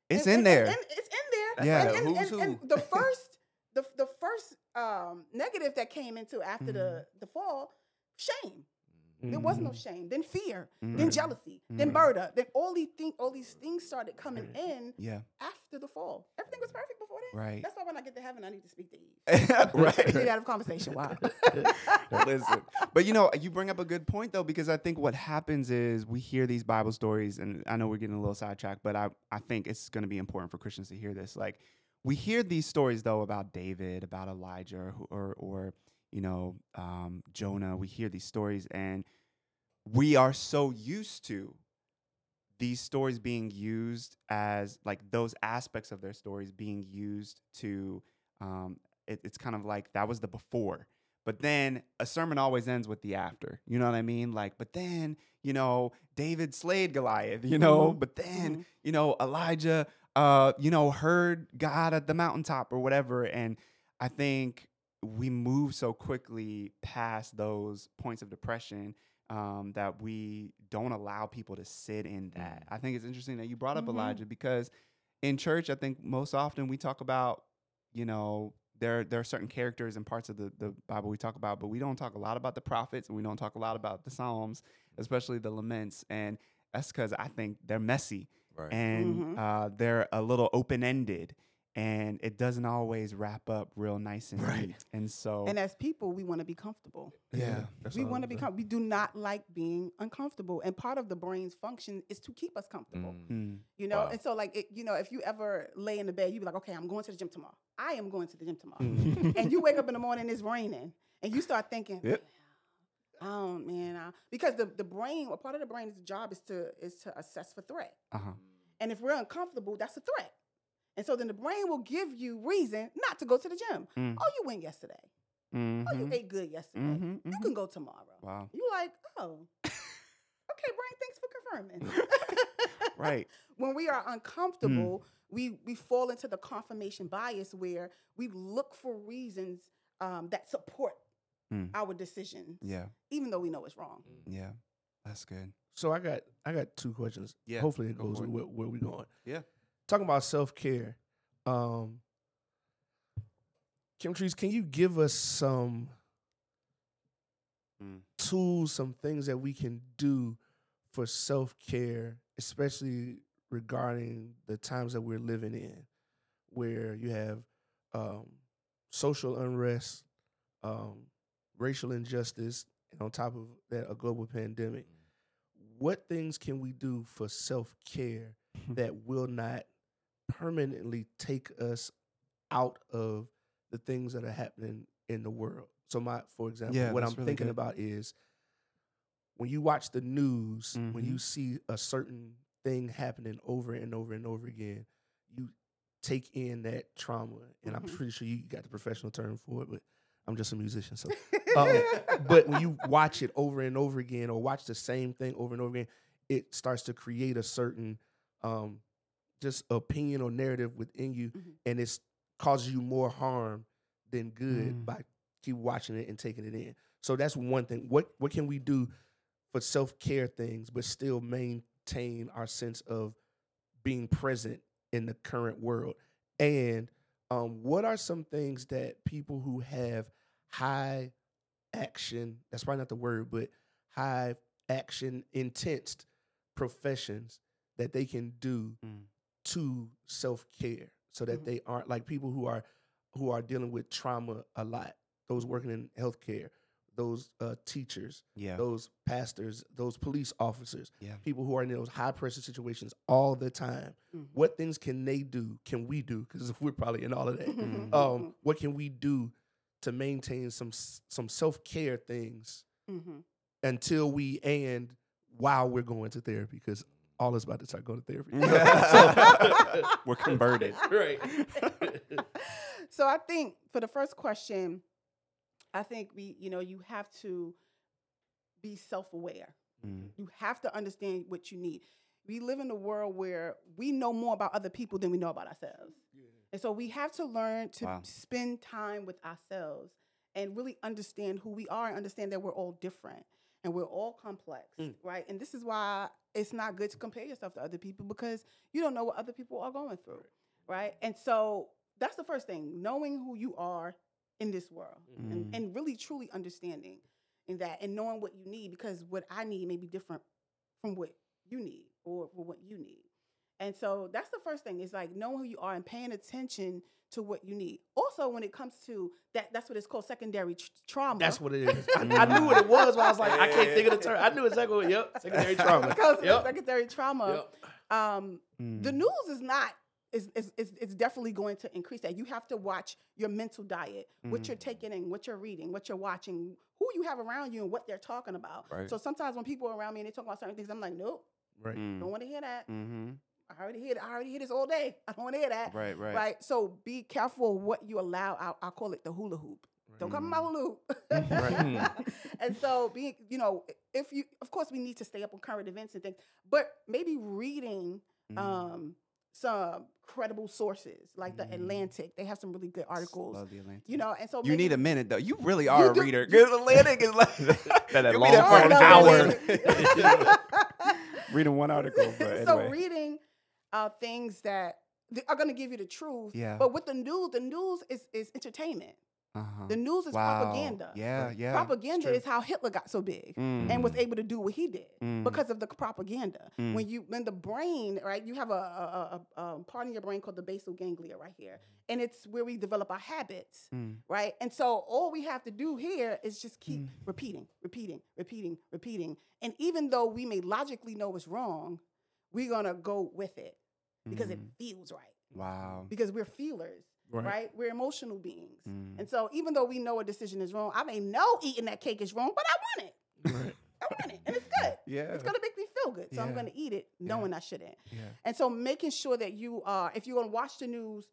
Speaker 2: It's
Speaker 4: and-
Speaker 2: in there.
Speaker 4: and it's in there.
Speaker 2: Yeah.
Speaker 4: And,
Speaker 3: who's who.
Speaker 4: the first the the first um negative that came into after the
Speaker 2: Mm-hmm.
Speaker 4: the fall, shame. There was no mm-hmm. shame. Then fear. Then jealousy. Then murder. Then all these things all these things started coming in
Speaker 2: Yeah.
Speaker 4: after the fall. Everything was perfect before that.
Speaker 2: Right.
Speaker 4: That's why when I get to heaven, I need to speak to Eve. (laughs)
Speaker 2: right.
Speaker 4: Get out of conversation. Wow. (laughs)
Speaker 2: Listen, but you know, you bring up a good point though, because I think what happens is we hear these Bible stories, and I know we're getting a little sidetracked, but I, I think it's going to be important for Christians to hear this. Like, we hear these stories though about David, about Elijah, or, or you know, um, Jonah. We hear these stories, and we are so used to these stories being used as like those aspects of their stories being used to um, it, it's kind of like that was the before but then a sermon always ends with the after you know what i mean like but then you know david slayed goliath you know
Speaker 4: Mhm.
Speaker 2: but then
Speaker 4: Mhm.
Speaker 2: you know elijah uh you know heard god at the mountaintop or whatever and i think we move so quickly past those points of depression um, that we don't allow people to sit in that. I think it's interesting that you brought up
Speaker 4: Mhm.
Speaker 2: Elijah because in church, I think most often we talk about, you know, there there are certain characters and parts of the, the Bible we talk about, but we don't talk a lot about the prophets and we don't talk a lot about the Psalms, especially the laments. And that's because I think they're messy
Speaker 3: right.
Speaker 2: and
Speaker 4: Mhm.
Speaker 2: uh, they're a little open ended. And it doesn't always wrap up real nice and
Speaker 3: Right.
Speaker 2: neat. And so,
Speaker 4: And as people, we want to be comfortable.
Speaker 2: yeah,
Speaker 4: we want to be
Speaker 1: saying.
Speaker 4: com- we do not like being uncomfortable and part of the brain's function is to keep us comfortable
Speaker 3: Mm.
Speaker 2: Mm,
Speaker 4: you know
Speaker 3: Wow.
Speaker 4: and so like it, you know if you ever lay in the bed you'd be like okay i'm going to the gym tomorrow i am going to the gym tomorrow
Speaker 1: Mhm. (laughs)
Speaker 4: and you wake up in the morning it's raining and you start thinking
Speaker 2: Yep.
Speaker 4: oh man I, because the, the brain or part of the brain's job is to is to assess for threat
Speaker 2: uh-huh.
Speaker 4: and if we're uncomfortable that's a threat and so then the brain will give you reason not to go to the gym
Speaker 2: Mm.
Speaker 4: oh you went yesterday oh you
Speaker 2: Mhm.
Speaker 4: ate good yesterday
Speaker 2: Mhm,
Speaker 4: you
Speaker 2: mhm.
Speaker 4: can go tomorrow
Speaker 2: Wow.
Speaker 4: you like, oh, okay, brain, thanks for confirming. (laughs)
Speaker 2: Right. (laughs)
Speaker 4: when we are uncomfortable, we we fall into the confirmation bias where we look for reasons um, that support
Speaker 2: Mm.
Speaker 4: our decisions,
Speaker 2: Yeah.
Speaker 4: even though we know it's wrong.
Speaker 2: Yeah. That's good.
Speaker 1: So I got I got two questions.
Speaker 2: Yeah,
Speaker 1: Hopefully it goes
Speaker 2: for
Speaker 1: where, where we going.
Speaker 2: Yeah.
Speaker 1: Talking about self care. Um Kimtrese, can you give us some
Speaker 2: Mm.
Speaker 1: tools, some things that we can do for self care, especially regarding the times that we're living in, where you have um, social unrest, um, racial injustice, and on top of that, a global pandemic. What things can we do for self care (laughs) that will not permanently take us out of the things that are happening in the world. So my for example,
Speaker 2: Yeah,
Speaker 1: what I'm
Speaker 2: really
Speaker 1: thinking
Speaker 2: good.
Speaker 1: about is when you watch the news, when
Speaker 2: Mhm.
Speaker 1: you see a certain thing happening over and over and over again, you take in that trauma. And I'm
Speaker 4: Mhm.
Speaker 1: pretty sure you got the professional term for it, but I'm just a musician, so (laughs) um, but when you watch it over and over again or watch the same thing over and over again it starts to create a certain um, just opinion or narrative within you
Speaker 4: Mhm.
Speaker 1: and it causes you more harm than good
Speaker 2: Mm.
Speaker 1: by keep watching it and taking it in so that's one thing what what can we do for self-care things but still maintain our sense of being present in the current world and um, what are some things that people who have high action that's probably not the word but high action intense professions that they can do
Speaker 2: Mm.
Speaker 1: To self-care so that
Speaker 4: Mhm.
Speaker 1: they aren't like people who are who are dealing with trauma a lot those working in healthcare those uh, teachers
Speaker 2: Yeah.
Speaker 1: those pastors those police officers
Speaker 2: Yeah.
Speaker 1: people who are in those high pressure situations all the time
Speaker 4: Mhm.
Speaker 1: what things can they do can we do because we're probably in all of that
Speaker 2: Mhm.
Speaker 1: um, what can we do to maintain some some self care things
Speaker 4: Mhm.
Speaker 1: until we and while we're going to therapy? Because all is about to start going to therapy.
Speaker 2: So- (laughs) We're converted. (laughs)
Speaker 1: right. (laughs)
Speaker 4: so I think for the first question, I think we, you know, you have to be self-aware.
Speaker 2: Mm.
Speaker 4: You have to understand what you need. We live in a world where we know more about other people than we know about ourselves. And so we have to learn to
Speaker 2: Wow.
Speaker 4: spend time with ourselves and really understand who we are and understand that we're all different and we're all complex,
Speaker 1: Mm.
Speaker 4: right? And this is why it's not good to compare yourself to other people because you don't know what other people are going through, right? And so that's the first thing, knowing who you are in this world
Speaker 2: Mm.
Speaker 4: and, and really truly understanding in that and knowing what you need because what I need may be different from what you need or, or what you need. And so that's the first thing is like knowing who you are and paying attention to what you need. Also, when it comes to that, that's what it's called secondary tr- trauma.
Speaker 1: That's what it is. (laughs) I, I knew what it was, but I was like, I can't think of the term. I knew exactly what. Yep, secondary (laughs) trauma.
Speaker 4: because
Speaker 1: Yep.
Speaker 4: secondary trauma.
Speaker 1: Yep.
Speaker 4: Um, the
Speaker 2: Mm.
Speaker 4: news is not is, is, is, is definitely going to increase that. You have to watch your mental diet, what you're
Speaker 2: Mm.
Speaker 4: taking in, what you're reading, what you're watching, who you have around you, and what they're talking about.
Speaker 3: Right.
Speaker 4: So sometimes when people are around me and they talk about certain things, I'm like, nope,
Speaker 1: Right.
Speaker 2: Mm.
Speaker 4: don't want to hear that.
Speaker 2: Mm-hmm.
Speaker 4: I already hear. I already hear this all day. I don't want to hear that.
Speaker 2: Right, right.
Speaker 4: Right. So be careful what you allow. I, I call it the hula hoop. Don't come in my hula hoop.
Speaker 1: Right. (laughs)
Speaker 4: and so being, you know, if you, of course, we need to stay up on current events and things, but maybe reading
Speaker 2: Mm.
Speaker 4: um, some credible sources like the
Speaker 2: Mm.
Speaker 4: Atlantic. They have some really good articles.
Speaker 2: Love the Atlantic.
Speaker 4: You know, and so
Speaker 2: You need a minute though. You really are a
Speaker 4: do-
Speaker 2: reader.
Speaker 4: you-
Speaker 2: Good Atlantic is like (laughs)
Speaker 3: That- that long
Speaker 2: that for an hour. (laughs) Reading one article, but
Speaker 4: so reading uh, things that th- are going to give you the truth.
Speaker 2: Yeah.
Speaker 4: But with the news, the news is is entertainment.
Speaker 2: Uh-huh.
Speaker 4: The news is
Speaker 2: Wow.
Speaker 4: propaganda.
Speaker 2: Yeah, yeah.
Speaker 4: propaganda is how Hitler got so big
Speaker 2: Mm.
Speaker 4: and was able to do what he did
Speaker 2: Mm.
Speaker 4: because of the propaganda.
Speaker 2: Mm.
Speaker 4: When you when the brain, right, you have a, a, a, a part in your brain called the basal ganglia right here, and it's where we develop our habits,
Speaker 2: Mm.
Speaker 4: right? And so all we have to do here is just keep
Speaker 2: Mm.
Speaker 4: repeating, repeating, repeating, repeating. And even though we may logically know it's wrong, we're gonna go with it because it
Speaker 2: Mm.
Speaker 4: feels right.
Speaker 2: Wow.
Speaker 4: Because we're feelers,
Speaker 1: Right.
Speaker 4: right? We're emotional beings.
Speaker 2: Mm.
Speaker 4: And so even though we know a decision is wrong, I may know eating that cake is wrong, but I want it.
Speaker 1: Right.
Speaker 4: I want it. And it's good.
Speaker 2: Yeah.
Speaker 4: It's gonna make me feel good. So I'm gonna eat it
Speaker 2: Yeah.
Speaker 4: knowing I shouldn't.
Speaker 2: Yeah.
Speaker 4: And so making sure that you are, if you're gonna watch the news,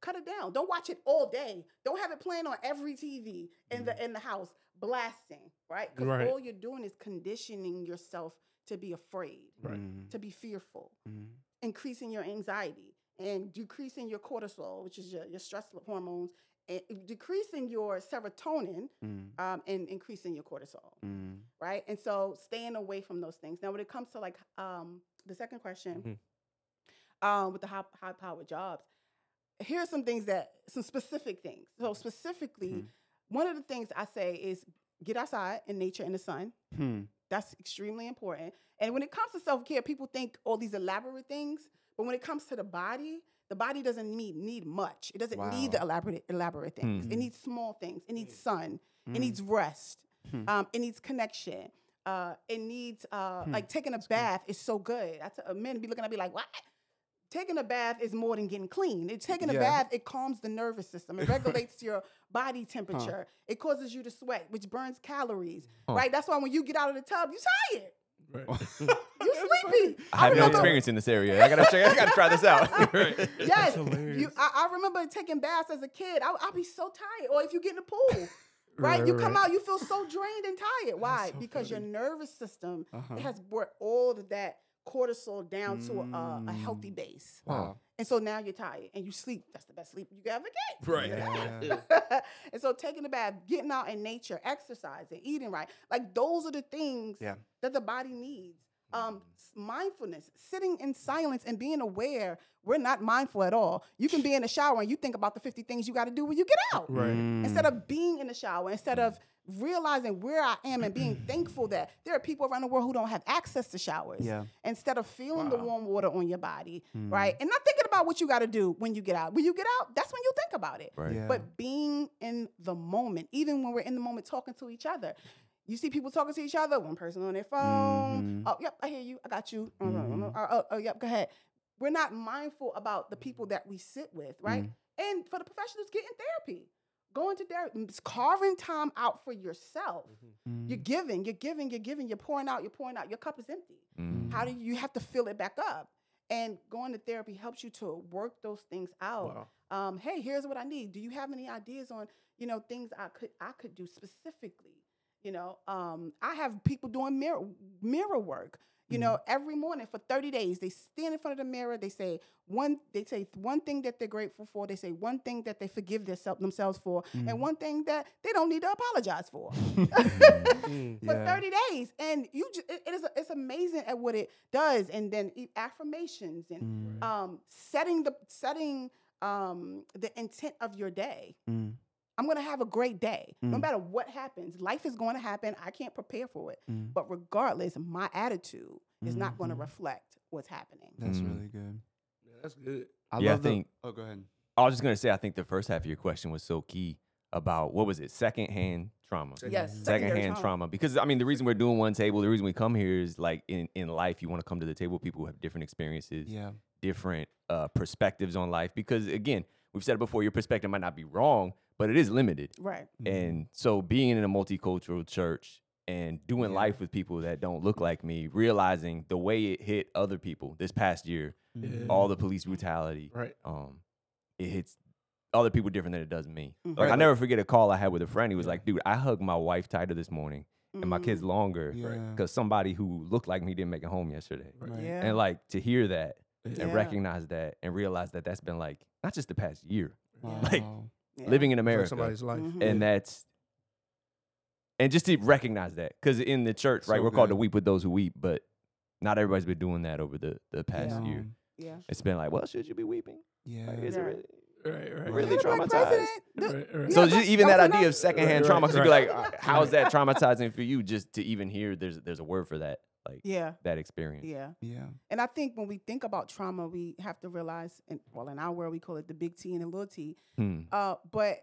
Speaker 4: cut it down. Don't watch it all day. Don't have it playing on every TV in the in the house, blasting, right? Because
Speaker 1: Right.
Speaker 4: all you're doing is conditioning yourself to be afraid,
Speaker 1: Right.
Speaker 2: Mm.
Speaker 4: to be fearful,
Speaker 2: Mm.
Speaker 4: Increasing your anxiety and decreasing your cortisol, which is your, your stress hormones, and decreasing your serotonin
Speaker 2: Mm.
Speaker 4: um, and increasing your cortisol
Speaker 2: Mm.
Speaker 4: right? And so staying away from those things. Now, when it comes to like um, the second question, um, with the high, high powered jobs, here are some things that some specific things. So specifically,
Speaker 2: Mhm.
Speaker 4: one of the things I say is get outside in nature in the sun.
Speaker 2: Hmm.
Speaker 4: That's extremely important. And when it comes to self care, people think all these elaborate things, but when it comes to the body, the body doesn't need need much. It doesn't need the elaborate elaborate things. It
Speaker 2: Hmm.
Speaker 4: needs small things. It needs sun.
Speaker 2: Mm.
Speaker 4: It needs rest.
Speaker 2: Hmm.
Speaker 4: Um, it needs connection. Uh, it needs uh,
Speaker 2: Hmm,
Speaker 4: like taking a bath is so good. I t- uh, men be looking at me like, what? Taking a bath is more than getting clean. It's taking a
Speaker 2: Yeah.
Speaker 4: bath, it calms the nervous system. It (laughs) regulates your body temperature. It causes you to sweat, which burns calories.
Speaker 3: Huh.
Speaker 4: Right? That's why when you get out of the tub, you're tired.
Speaker 1: Right. (laughs) (laughs)
Speaker 4: You sleepy.
Speaker 3: I have no experience in this area. I gotta check. I gotta try this out.
Speaker 4: Yes, you, I, I remember taking baths as a kid. I, I'll be so tired. Or if you get in the pool, right?
Speaker 1: Right,
Speaker 4: you come
Speaker 1: right.
Speaker 4: out, you feel so drained and tired. Why?
Speaker 1: so
Speaker 4: because your nervous system
Speaker 2: Uh-huh.
Speaker 4: it has brought all of that cortisol down to a, a healthy
Speaker 2: Mm.
Speaker 4: base.
Speaker 2: Wow.
Speaker 4: And so now you're tired and you sleep. That's the best sleep you can ever get. (laughs)
Speaker 1: Right.
Speaker 2: Yeah. (laughs)
Speaker 4: and so taking a bath, getting out in nature, exercising, eating right, like those are the things
Speaker 2: Yeah.
Speaker 4: that the body needs. Um, mindfulness, sitting in silence and being aware. We're not mindful at all. You can be in the shower and you think about the 50 things you got to do when you get out.
Speaker 1: Right.
Speaker 4: Instead of being in the shower, instead of realizing where I am and being (clears throat) thankful that there are people around the world who don't have access to showers.
Speaker 2: Yeah.
Speaker 4: Instead of feeling the warm water on your body,
Speaker 2: Mm.
Speaker 4: right? And not thinking about what you got to do when you get out. When you get out, that's when you think about it.
Speaker 3: Right.
Speaker 2: Yeah.
Speaker 4: But being in the moment, even when we're in the moment talking to each other. You see people talking to each other, one person on their phone.
Speaker 2: Mhm.
Speaker 4: Oh, yep, I hear you. I got you. Uh, uh,
Speaker 2: Mhm.
Speaker 4: uh, oh, oh, yep, go ahead. We're not mindful about the people that we sit with, right?
Speaker 2: Mm.
Speaker 4: And for the professionals, getting therapy, going to therapy, carving time out for yourself.
Speaker 2: Mm.
Speaker 4: You're giving, you're giving, you're giving, you're pouring out, you're pouring out. Your cup is empty.
Speaker 3: Mm.
Speaker 4: How do you, you have to fill it back up? And going to therapy helps you to work those things out
Speaker 1: Wow.
Speaker 4: um, hey, here's what I need. Do you have any ideas on, you know, things I could I could do specifically? You know, um, I have people doing mirror mirror work. You know, every morning for 30 days, they stand in front of the mirror. They say one. They say one thing that they're grateful for. They say one thing that they forgive theirself, themselves for, and one thing that they don't need to apologize for. (laughs)
Speaker 1: Mm. (laughs)
Speaker 4: for
Speaker 2: Yeah.
Speaker 4: 30 days, and you, ju- it, it is it's amazing at what it does. And then affirmations and
Speaker 2: Mm.
Speaker 4: um, setting the setting um, the intent of your day. I'm gonna have a great day, no
Speaker 2: Mm.
Speaker 4: matter what happens. Life is going to happen. I can't prepare for it,
Speaker 2: Mm.
Speaker 4: but regardless, my attitude is not going to reflect what's happening.
Speaker 2: That's
Speaker 3: Mm.
Speaker 2: really good.
Speaker 1: Yeah, that's good.
Speaker 2: I
Speaker 3: Yeah, I
Speaker 2: love the-
Speaker 3: think-
Speaker 2: oh, go ahead.
Speaker 3: I was just gonna say, I think the first half of your question was so key about what was it, secondhand trauma.
Speaker 4: Yes, secondary
Speaker 3: secondhand trauma. Because I mean, the reason we're doing one table, the reason we come here is like in in life, you want to come to the table. with People who have different experiences,
Speaker 2: Yeah.
Speaker 3: different uh, perspectives on life. Because again, we've said it before, your perspective might not be wrong, but it is limited.
Speaker 4: Right.
Speaker 2: Mhm.
Speaker 3: And so, being in a multicultural church and doing
Speaker 2: Yeah.
Speaker 3: life with people that don't look like me, realizing the way it hit other people this past year,
Speaker 1: Yeah.
Speaker 3: all the police brutality,
Speaker 1: Right.
Speaker 3: um, it hits other people different than it does me.
Speaker 4: Mhm.
Speaker 3: Like I never forget a call I had with a friend. He was
Speaker 1: Yeah.
Speaker 3: like, "Dude, I hugged my wife tighter this morning and my kids longer
Speaker 2: Yeah.
Speaker 3: because somebody who looked like me didn't make it home yesterday."
Speaker 1: Right.
Speaker 2: Right.
Speaker 4: Yeah.
Speaker 3: And like to hear that
Speaker 1: Yeah.
Speaker 3: and recognize that and realize that that's been like not just the past year,
Speaker 4: Yeah.
Speaker 3: like,
Speaker 2: Wow.
Speaker 4: Yeah.
Speaker 3: living in
Speaker 1: It's like
Speaker 3: America,
Speaker 1: somebody's life.
Speaker 4: Mhm.
Speaker 3: and that's and just to recognize that because in the church, right, we're called to weep with those who weep, but not everybody's been doing that over the the past
Speaker 4: Yeah.
Speaker 3: year.
Speaker 4: Yeah.
Speaker 3: It's been like, well, should you be weeping?
Speaker 2: Yeah.
Speaker 3: Like, is
Speaker 4: Yeah.
Speaker 3: it really?
Speaker 1: Right. Right.
Speaker 3: Really traumatized.
Speaker 1: Right, right.
Speaker 3: So just even
Speaker 4: that
Speaker 3: that idea of secondhand
Speaker 1: Right,
Speaker 3: trauma,
Speaker 1: right,
Speaker 3: because you'd be like, how's that traumatizing for you? Just to even hear there's there's a word for that, like
Speaker 4: Yeah.
Speaker 3: that experience.
Speaker 4: Yeah.
Speaker 2: Yeah.
Speaker 4: And I think when we think about trauma, we have to realize, and well, in our world, we call it the big T and the little T.
Speaker 3: Hmm.
Speaker 4: Uh, but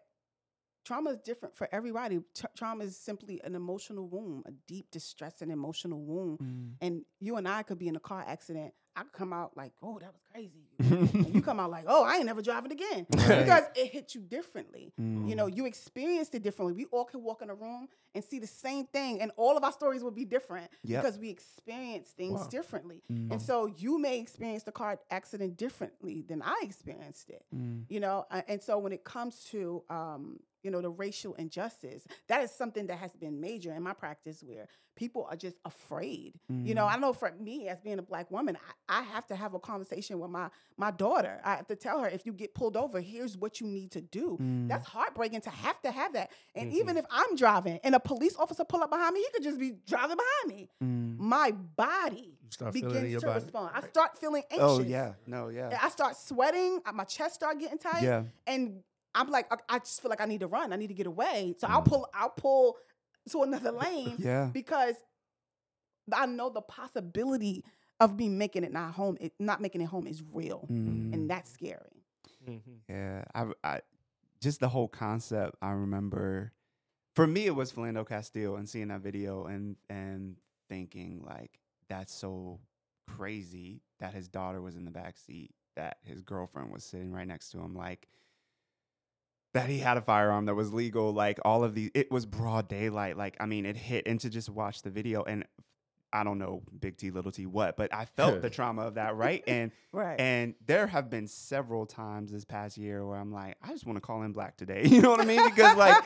Speaker 4: trauma is different for everybody. Tra- trauma is simply an emotional wound, a deep distress and emotional wound.
Speaker 2: Mm.
Speaker 4: And you and I could be in a car accident. I could come out like, "Oh, that was crazy," (laughs) and you come out like, "Oh, I ain't never driving again,"
Speaker 2: Right.
Speaker 4: because it hit you differently. You
Speaker 2: Mm.
Speaker 4: know, you experienced it differently. We all can walk in a room and see the same thing, and all of our stories will be different
Speaker 2: Yep.
Speaker 4: because we experience things
Speaker 1: Wow.
Speaker 4: differently.
Speaker 2: Mm.
Speaker 4: And so you may experience the car accident differently than I experienced it.
Speaker 2: Mm.
Speaker 4: You know, and so when it comes to um, you know the racial injustice, that is something that has been major in my practice where people are just afraid. You know,
Speaker 2: Mm.
Speaker 4: I know for me as being a black woman, I, I have to have a conversation with my my daughter. I have to tell her if you get pulled over, here's what you need to do.
Speaker 2: Mm.
Speaker 4: That's heartbreaking to have to have that. And
Speaker 1: Mhm.
Speaker 4: even if I'm driving and a police officer pull up behind me, he could just be driving behind me.
Speaker 2: Mm.
Speaker 4: My body
Speaker 1: start feeling it in
Speaker 4: begins to
Speaker 1: body.
Speaker 4: respond. I start feeling anxious.
Speaker 2: Oh yeah. No. Yeah.
Speaker 4: I start sweating. My chest start getting tight.
Speaker 2: Yeah.
Speaker 4: And I'm like, I- I just feel like I need to run. I need to get away. So I'll
Speaker 3: Mm.
Speaker 4: pull. I'll pull to another (laughs) lane
Speaker 2: Yeah.
Speaker 4: because I know the possibility of me making it not home, it, not making it home is real,
Speaker 2: Mm.
Speaker 4: and that's scary.
Speaker 1: Mhm.
Speaker 2: Yeah, I, I just the whole concept. I remember, for me, it was Philando Castile and seeing that video and and thinking like that's so crazy that his daughter was in the back seat, that his girlfriend was sitting right next to him, like that he had a firearm that was legal, like all of these. It was broad daylight. Like I mean, it hit, and to just watch the video and. I don't know, big T, little T, what, but I felt the (laughs) trauma of that, right? And
Speaker 4: Right.
Speaker 2: and there have been several times this past year where I'm like, I just want to call in black today. (laughs) You know what I mean? Because (laughs) like,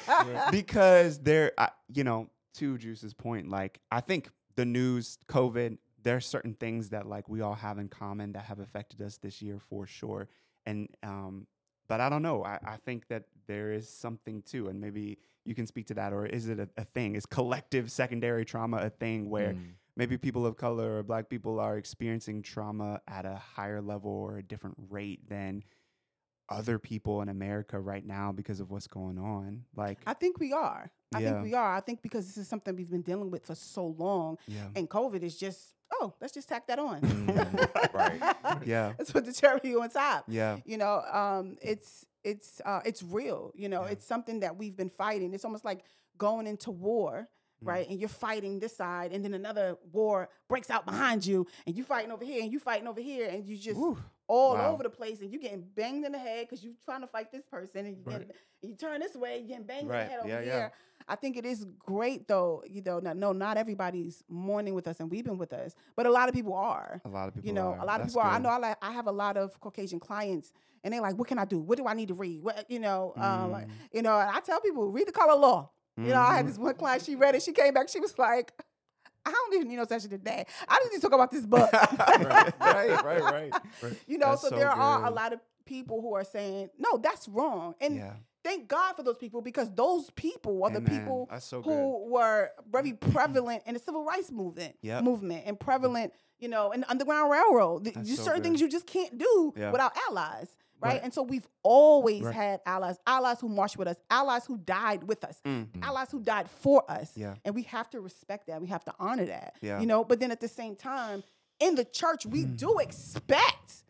Speaker 2: because there, I, you know, to Juice's point, like I think the news, COVID, there are certain things that like we all have in common that have affected us this year for sure. And um, but I don't know. I, I think that there is something too, and maybe you can speak to that, or is it a, a thing? Is collective secondary trauma a thing where
Speaker 3: Mm.
Speaker 2: maybe people of color or black people are experiencing trauma at a higher level or a different rate than other people in America right now because of what's going on. Like,
Speaker 4: I think we are. I
Speaker 2: Yeah.
Speaker 4: think we are. I think because this is something we've been dealing with for so long,
Speaker 2: yeah,
Speaker 4: and COVID is just oh, let's just tack that on.
Speaker 3: Mm, (laughs) right.
Speaker 2: yeah,
Speaker 4: Let's put the cherry on top.
Speaker 2: yeah,
Speaker 4: You know, um, it's it's uh, it's real. You know,
Speaker 2: Yeah.
Speaker 4: it's something that we've been fighting. It's almost like going into war,
Speaker 2: Mm.
Speaker 4: right? And you're fighting this side, and then another war breaks out behind you, and you're fighting over here, and you're fighting over here, and you just
Speaker 2: Woo.
Speaker 4: All
Speaker 2: Wow.
Speaker 4: over the place, and you getting banged in the head because you're trying to fight this person, and you,
Speaker 1: Right.
Speaker 4: you turn this way, you getting banged in
Speaker 2: Right.
Speaker 4: the head over
Speaker 2: Yeah, yeah.
Speaker 4: here. I think it is great though, you know. No, no, not everybody's mourning with us and weeping with us, but a lot of people are
Speaker 2: A lot of people,
Speaker 4: you know,
Speaker 2: are.
Speaker 4: a lot of
Speaker 2: That's
Speaker 4: people are. I know I, like, I have a lot of Caucasian clients, and they're like, "What can I do? What do I need to read? What you know, um,
Speaker 2: Mm.
Speaker 4: you know?" I tell people, read the color law. You know, I had this one client. She read it. She came back. She was like, "I don't even need no session today. I just need to talk about this book." (laughs)
Speaker 2: right, right, right, right. (laughs)
Speaker 4: You know,
Speaker 2: That's
Speaker 4: so,
Speaker 2: so
Speaker 4: there are a lot of people who are saying, "No, that's wrong," and
Speaker 2: yeah,
Speaker 4: thank God for those people because those people are the people
Speaker 2: so
Speaker 4: who were very mm-hmm. prevalent in the civil rights movement
Speaker 2: Yep.
Speaker 4: movement and mm-hmm. prevalent, you know, in the Underground Railroad.
Speaker 2: That's so
Speaker 4: certain
Speaker 2: good.
Speaker 4: things you just can't do
Speaker 2: Yeah.
Speaker 4: without allies. Right?
Speaker 1: Right.
Speaker 4: And so we've always
Speaker 1: Right.
Speaker 4: had allies, allies who marched with us, allies who died with us,
Speaker 2: Mm.
Speaker 4: allies who died for us.
Speaker 2: Yeah.
Speaker 4: And we have to respect that. We have to honor that.
Speaker 2: Yeah.
Speaker 4: You know, but then at the same time, in the church, we
Speaker 2: Mm.
Speaker 4: do expect,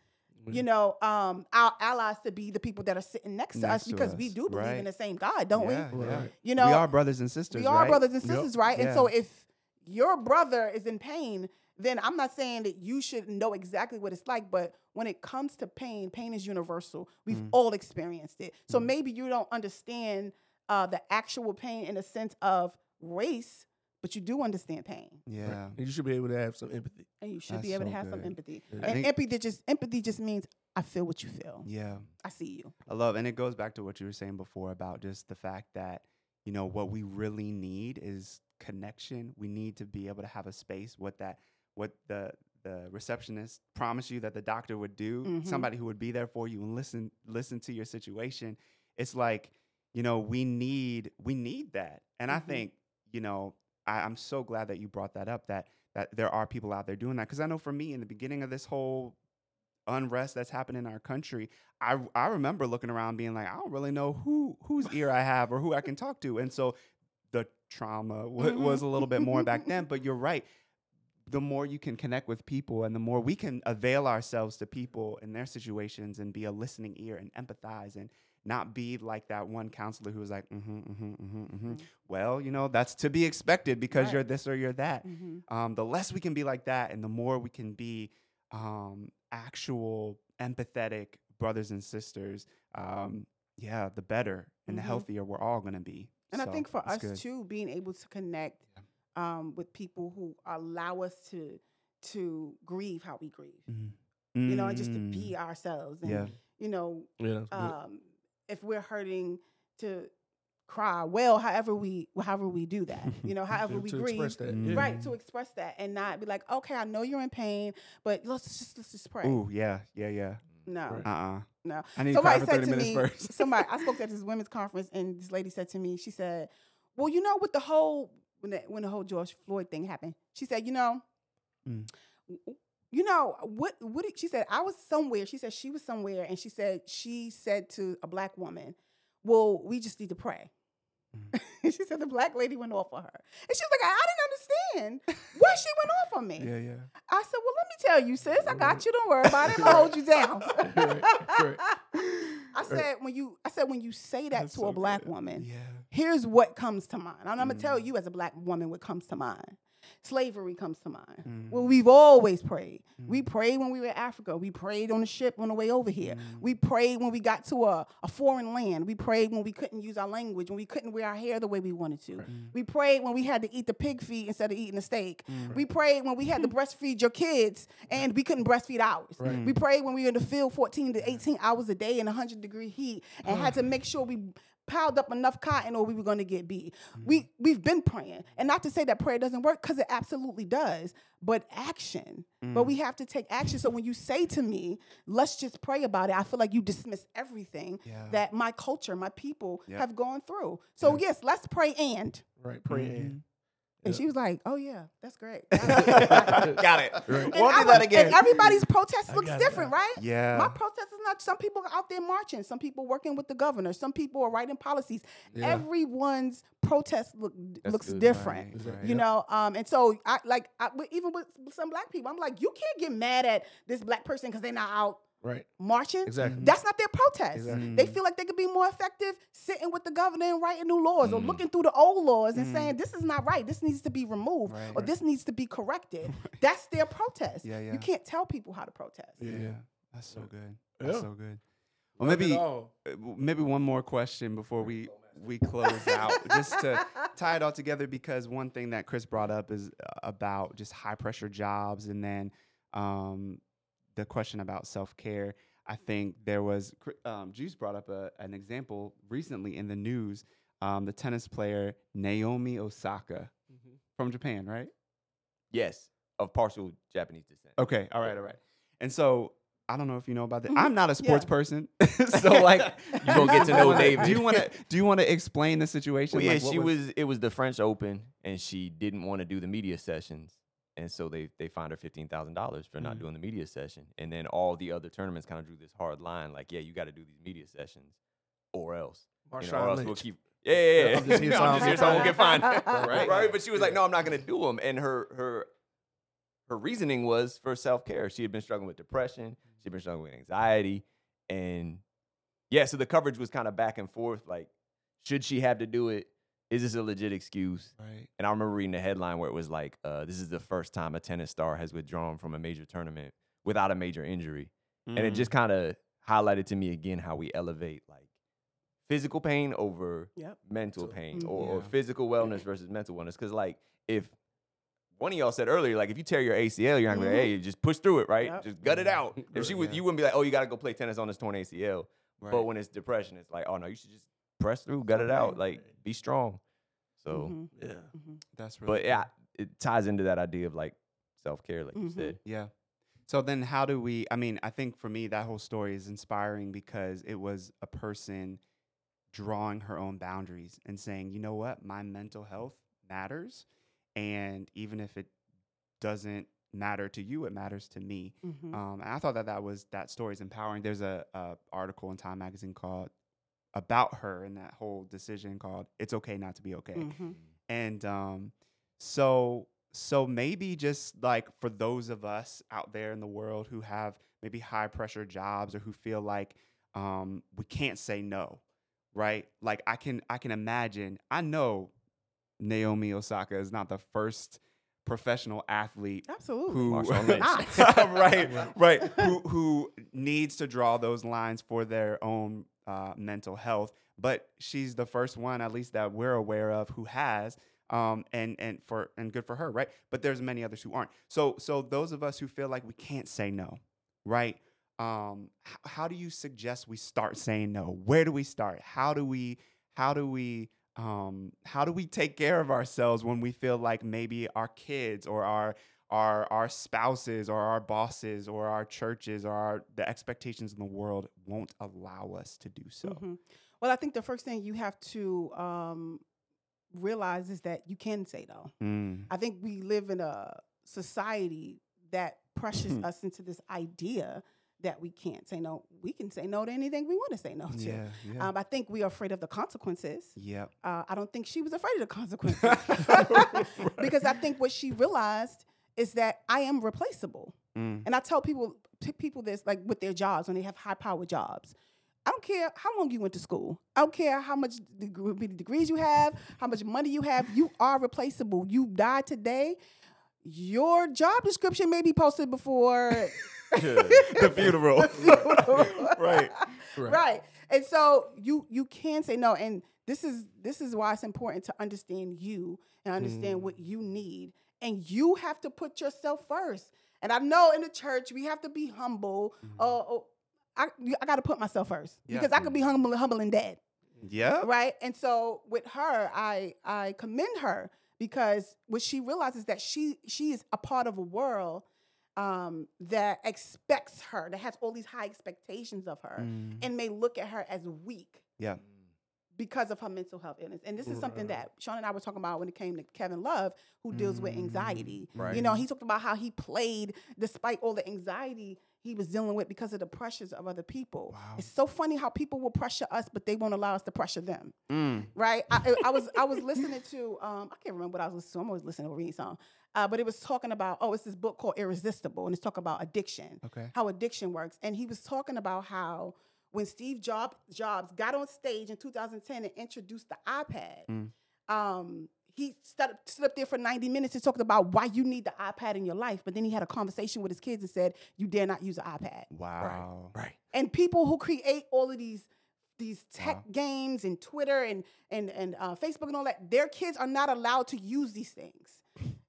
Speaker 4: you know, um, our allies to be the people that are sitting next to
Speaker 2: Next
Speaker 4: us
Speaker 2: to
Speaker 4: because we do believe
Speaker 2: right.
Speaker 4: in the same God, don't
Speaker 2: yeah,
Speaker 4: we?
Speaker 2: yeah.
Speaker 4: You know,
Speaker 2: we are brothers and sisters.
Speaker 4: we are
Speaker 2: right?
Speaker 4: brothers and
Speaker 1: Yep.
Speaker 4: sisters, right? And so if your brother is in pain, then I'm not saying that you should know exactly what it's like, but when it comes to pain, pain is universal. We've
Speaker 2: Mm.
Speaker 4: all experienced it. So maybe you don't understand uh, the actual pain in the sense of race, but you do understand pain,
Speaker 2: Yeah,
Speaker 1: And you should be able to have some empathy.
Speaker 4: and you should
Speaker 2: That's
Speaker 4: be able to
Speaker 2: so
Speaker 4: have some empathy.
Speaker 1: Yeah.
Speaker 4: And empathy just empathy just means I feel what you feel.
Speaker 2: yeah.
Speaker 4: I see you.
Speaker 2: I love, and it goes back to what you were saying before about just the fact that you know what we really need is connection. We need to be able to have a space. with that, what the the receptionist promised you that the doctor would do.
Speaker 4: Mhm.
Speaker 2: Somebody who would be there for you and listen listen to your situation. It's like you know we need we need that, and I
Speaker 4: Mhm.
Speaker 2: think you know I, I'm so glad that you brought that up. That that there are people out there doing that because I know for me in the beginning of this whole unrest that's happened in our country, I I remember looking around being like, I don't really know who whose ear I have or who I can talk to, and so the trauma w-
Speaker 4: Mhm.
Speaker 2: was a little bit more back then. But you're right. The more you can connect with people, and the more we can avail ourselves to people in their situations, and be a listening ear and empathize, and not be like that one counselor who was like, mm-hmm, mm-hmm, mm-hmm, mm-hmm. Well, you know, that's to be expected because
Speaker 4: Right.
Speaker 2: you're this or you're that
Speaker 4: Mm-hmm.
Speaker 2: um, the less we can be like that and the more we can be um, actual empathetic brothers and sisters um, yeah the better and the
Speaker 4: Mhm.
Speaker 2: healthier we're all going to be
Speaker 4: And I think for us
Speaker 2: good.
Speaker 4: too, being able to connect um, with people who allow us to to grieve how we grieve,
Speaker 2: Mhm.
Speaker 4: you know, and just to
Speaker 2: Mm.
Speaker 4: be ourselves. And,
Speaker 2: yeah
Speaker 4: you know,
Speaker 1: Yeah,
Speaker 4: um, if we're hurting, to cry well, however we however we do that, (laughs) you know, however
Speaker 1: to,
Speaker 4: we
Speaker 1: to
Speaker 4: grieve.
Speaker 1: express that.
Speaker 2: Mm.
Speaker 1: yeah.
Speaker 4: Right, to express that and not be like, okay, I know you're in pain, but let's just let's just pray.
Speaker 2: Ooh, yeah yeah yeah
Speaker 4: No,
Speaker 1: Right.
Speaker 2: uh-uh
Speaker 4: no.
Speaker 2: i need to cry
Speaker 4: Somebody
Speaker 2: for
Speaker 4: said
Speaker 2: 30
Speaker 4: to
Speaker 2: minutes
Speaker 4: me,
Speaker 2: first
Speaker 4: somebody I (laughs) spoke at this women's conference, and this lady said to me, she said, "Well, you know, with the whole when the, when the whole George Floyd thing happened, she said, you know,
Speaker 2: Mm.
Speaker 4: you know what? What did, she said? I was somewhere. She said she was somewhere, and she said she said to a black woman, "Well, we just need to pray." (laughs) she said the black lady went off on her, and she was like, "I, I didn't understand why she went off on me."
Speaker 2: yeah yeah
Speaker 4: I said, "Well, let me tell you, sis. I got you. Don't worry about it. I'm gonna hold you (laughs) down."
Speaker 1: Right, (laughs)
Speaker 4: I said when you, I said when you say that
Speaker 2: That's
Speaker 4: to
Speaker 2: so
Speaker 4: a black
Speaker 2: good.
Speaker 4: woman,
Speaker 2: yeah
Speaker 4: here's what comes to mind. And I'm gonna tell
Speaker 2: Mm.
Speaker 4: you as a black woman what comes to mind. slavery comes to mind.
Speaker 2: Mm.
Speaker 4: Well, we've always prayed. We prayed when we were in Africa. We prayed on the ship on the way over here.
Speaker 2: Mm.
Speaker 4: We prayed when we got to a, a foreign land. We prayed when we couldn't use our language, when we couldn't wear our hair the way we wanted to. We prayed when we had to eat the pig feet instead of eating the steak. We prayed when we had to breastfeed your kids and we couldn't breastfeed ours.
Speaker 1: Right.
Speaker 4: We prayed when we were in the field 14 to 18 hours a day in 100 degree heat and had to make sure we piled up enough cotton or we were going to get beat. We we've been praying. And not to say that prayer doesn't work cuz it absolutely does, but action. But we have to take action. So when you say to me, "Let's just pray about it." I feel like you dismiss everything
Speaker 2: Yeah.
Speaker 4: that my culture, my people
Speaker 2: Yep.
Speaker 4: have gone through. So yes, let's pray and
Speaker 1: Right. Pray
Speaker 2: Mm-hmm.
Speaker 1: in.
Speaker 4: And she was like, "Oh yeah, that's great." (laughs)
Speaker 2: Got it.
Speaker 1: Right.
Speaker 4: And
Speaker 2: Won't do that again.
Speaker 4: And everybody's protest looks
Speaker 1: got it.
Speaker 4: different, right?
Speaker 2: Yeah.
Speaker 4: My protest is not. Some people are out there marching. Some people working with the governor. Some people are writing policies.
Speaker 1: Yeah.
Speaker 4: Everyone's protest look
Speaker 3: That's
Speaker 4: looks
Speaker 3: good.
Speaker 4: different.
Speaker 2: Right, right.
Speaker 4: You know, um, and so I like I, even with some black people, I'm like, you can't get mad at this black person because they're not out
Speaker 1: Right.
Speaker 4: marching.
Speaker 1: Exactly.
Speaker 4: That's not their protest.
Speaker 1: Exactly.
Speaker 4: They feel like they could be more effective sitting with the governor and writing new laws or
Speaker 3: Mm.
Speaker 4: looking through the old laws and saying this is not right. This needs to be removed
Speaker 2: Right.
Speaker 4: or this needs to be corrected. (laughs) That's their protest.
Speaker 2: Yeah, yeah.
Speaker 4: You can't tell people how to protest.
Speaker 1: Yeah.
Speaker 2: Yeah. That's so good. That's
Speaker 1: Yeah.
Speaker 2: so good. Well,
Speaker 1: Love
Speaker 2: maybe uh, maybe one more question before we we close out, (laughs) just to tie it all together. Because one thing that Chris brought up is uh, about just high pressure jobs, and then um, the question about self care. I think there was Cri- um, Juice brought up a, an example recently in the news. Um, the tennis player Naomi Osaka
Speaker 1: Mm-hmm.
Speaker 2: from Japan, right?
Speaker 3: Yes, of partial Japanese descent.
Speaker 2: Okay, all right, all right. And so I don't know if you know about that. I'm not a sports
Speaker 4: Yeah.
Speaker 2: person, (laughs) (laughs) so like
Speaker 3: You gonna get to know David.
Speaker 2: Do you want to? Do you want to explain the situation?
Speaker 3: Well, yeah,
Speaker 2: Like, what
Speaker 3: she was, It was the French Open, and she didn't want to do the media sessions, and so they they fined her fifteen thousand dollars for not
Speaker 2: Mhm.
Speaker 3: doing the media session. And then all the other tournaments kind of drew this hard line, like, yeah, you got to do these media sessions, or else, you know, or else we'll keep. Yeah, yeah, yeah.
Speaker 1: I'm just (laughs) here so
Speaker 3: I'm just here
Speaker 1: get
Speaker 3: so I won't get fined. (laughs) (laughs) right, right. But she was like, no, I'm not gonna do them. And her her her reasoning was for self care. She had been struggling with depression. She'd been struggling with anxiety, and yeah, so the coverage was kind of back and forth. Like, should she have to do it? Is this a legit excuse?
Speaker 2: right.
Speaker 3: And I remember reading the headline where it was like, uh, "This is the first time a tennis star has withdrawn from a major tournament without a major injury," and it
Speaker 2: Mm.
Speaker 3: just kind of highlighted to me again how we elevate like physical pain over
Speaker 4: Yep.
Speaker 3: mental
Speaker 1: So-
Speaker 3: pain
Speaker 4: Mm.
Speaker 3: or, or physical wellness versus mental wellness. Because like if one of y'all said earlier, like if you tear your ACL, you're not gonna be like,
Speaker 4: Mhm.
Speaker 3: hey, just push through it, right?
Speaker 4: Yep.
Speaker 3: Just gut it out. (laughs) If she would,
Speaker 2: yeah.
Speaker 3: you wouldn't be like, oh, you gotta go play tennis on this torn ACL.
Speaker 2: Right.
Speaker 3: But when it's depression, it's like, oh no, you should just press through, gut it out,
Speaker 4: Right.
Speaker 3: like be strong. So,
Speaker 4: Mhm,
Speaker 1: Yeah.
Speaker 4: mhm.
Speaker 2: That's really
Speaker 3: but yeah, it ties into that idea of like self care, like you
Speaker 4: Mhm.
Speaker 3: said.
Speaker 2: Yeah. So then how do we I mean, I think for me that whole story is inspiring because it was a person drawing her own boundaries and saying, "You know what? My mental health matters and even if it doesn't matter to you, it matters to me."
Speaker 4: Mhm.
Speaker 2: Um, and I thought that that was that story is empowering. There's a, a article in Time magazine called about her and that whole decision called "It's Okay Not to Be Okay."
Speaker 4: Mhm.
Speaker 2: And um, so so maybe just like for those of us out there in the world who have maybe high pressure jobs or who feel like um, we can't say no, right? Like I can I can imagine. I know Naomi Osaka is not the first professional athlete
Speaker 4: Absolutely.
Speaker 2: who (laughs)
Speaker 4: Not. (laughs) (laughs)
Speaker 2: right. right. Who who needs to draw those lines for their own uh, mental health. But she's the first one at least that we're aware of who has um, and and for and good for her right? But there's many others who aren't. So so those of us who feel like we can't say no right? Um, h- how do you suggest we start saying no? Where do we start? How do we how do we um, how do we take care of ourselves when we feel like maybe our kids or our our our spouses or our bosses or our churches or our the expectations in the world won't allow us to do so.
Speaker 4: Mhm. Well, I think the first thing you have to um, realize is that you can say no.
Speaker 2: Mm.
Speaker 4: I think we live in a society that pressures us into this idea that we can't say no. We can say no to anything we want to say no to.
Speaker 2: Yeah, yeah.
Speaker 4: Um, I think we are afraid of the consequences.
Speaker 2: yep.
Speaker 4: Uh, I don't think she was afraid of the (laughs) consequences because I think what she realized is that I am replaceable.
Speaker 2: Mm.
Speaker 4: And I tell people people this like with their jobs when they have high power jobs. I don't care how long you went to school. I don't care how much deg- many degrees you have, how much money you have. You are replaceable. You die today. Your job description may be posted before (laughs)
Speaker 2: the funeral. (laughs) right.
Speaker 1: Right.
Speaker 4: right and so you you can say no and this is this is why it's important to understand you and understand what you need and you have to put yourself first and i know in the church we have to be humble uh, oh, I, I got to put myself first
Speaker 2: Yeah.
Speaker 4: because i could be humble, humble and dead
Speaker 2: Yeah.
Speaker 4: right and so with her i i commend her because what she realizes that she she is a part of a world um, that expects her that has all these high expectations of her
Speaker 2: Mm.
Speaker 4: and may look at her as weak
Speaker 2: Yeah.
Speaker 4: because of her mental health illness. And this is something that Sean and I were talking about when it came to Kevin Love, who deals with anxiety.
Speaker 3: Right.
Speaker 4: You know, he talked about how he played despite all the anxiety he was dealing with because of the pressures of other people.
Speaker 2: Wow.
Speaker 4: It's so funny how people will pressure us, but they won't allow us to pressure them.
Speaker 2: Mm.
Speaker 4: Right? I, I was I was listening to um I can't remember what I was listening to. I'm always listening to a reading song. Uh, but it was talking about oh it's this book called Irresistible and it's talking about addiction
Speaker 2: Okay.
Speaker 4: how addiction works. And he was talking about how when Steve Job, Jobs got on stage in 2010 and introduced the iPad,
Speaker 2: Mm.
Speaker 4: um, he stood, stood up there for 90 minutes and talked about why you need the iPad in your life. But then he had a conversation with his kids and said, You dare not use an iPad.
Speaker 2: Wow.
Speaker 3: Right.
Speaker 4: And people who create all of these these tech
Speaker 2: Wow.
Speaker 4: games and Twitter and and and uh, Facebook and all that, their kids are not allowed to use these things.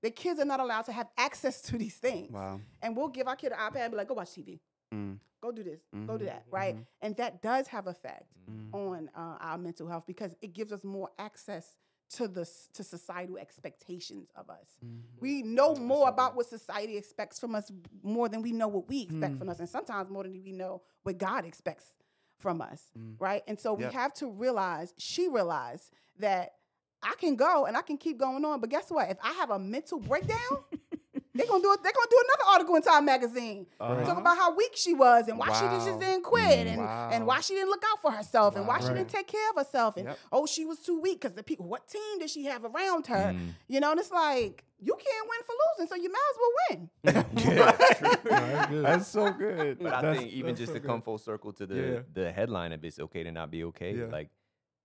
Speaker 4: Their kids are not allowed to have access to these things.
Speaker 2: Wow.
Speaker 4: And we'll give our kid an iPad and be like, go watch TV
Speaker 2: Mm.
Speaker 4: go do this, go do
Speaker 2: Mhm,
Speaker 4: that, right?
Speaker 2: mhm.
Speaker 4: And that does have effect
Speaker 2: Mm.
Speaker 4: on uh, our mental health because it gives us more access to the to societal expectations of us.
Speaker 2: Mm.
Speaker 4: We know more about what society expects from us more than we know what we expect from us, and sometimes more than we know what God expects from us,
Speaker 2: Mm.
Speaker 4: right? And so we have to realize. She realized that. I can go and I can keep going on, but guess what? If I have a mental breakdown, (laughs) they're gonna do it. They're gonna do another article in Time Magazine
Speaker 2: Uh-huh.
Speaker 4: talk about how weak she was and why she
Speaker 2: Wow.
Speaker 4: just didn't quit and,
Speaker 2: Wow.
Speaker 4: and why she didn't look out for herself and why she didn't take care of herself and
Speaker 2: Yep.
Speaker 4: oh she was too weak because the people what team did she have around her
Speaker 3: Mm.
Speaker 4: you know and it's like you can't win for losing so you might as well win (laughs) (laughs)
Speaker 1: that's good.
Speaker 2: That's so good.
Speaker 3: But I
Speaker 2: That's-
Speaker 3: think even just
Speaker 2: so
Speaker 3: to
Speaker 2: good.
Speaker 3: come full circle to the
Speaker 2: Yeah.
Speaker 3: the headline of it's okay to not be okay.
Speaker 2: Yeah.
Speaker 3: Like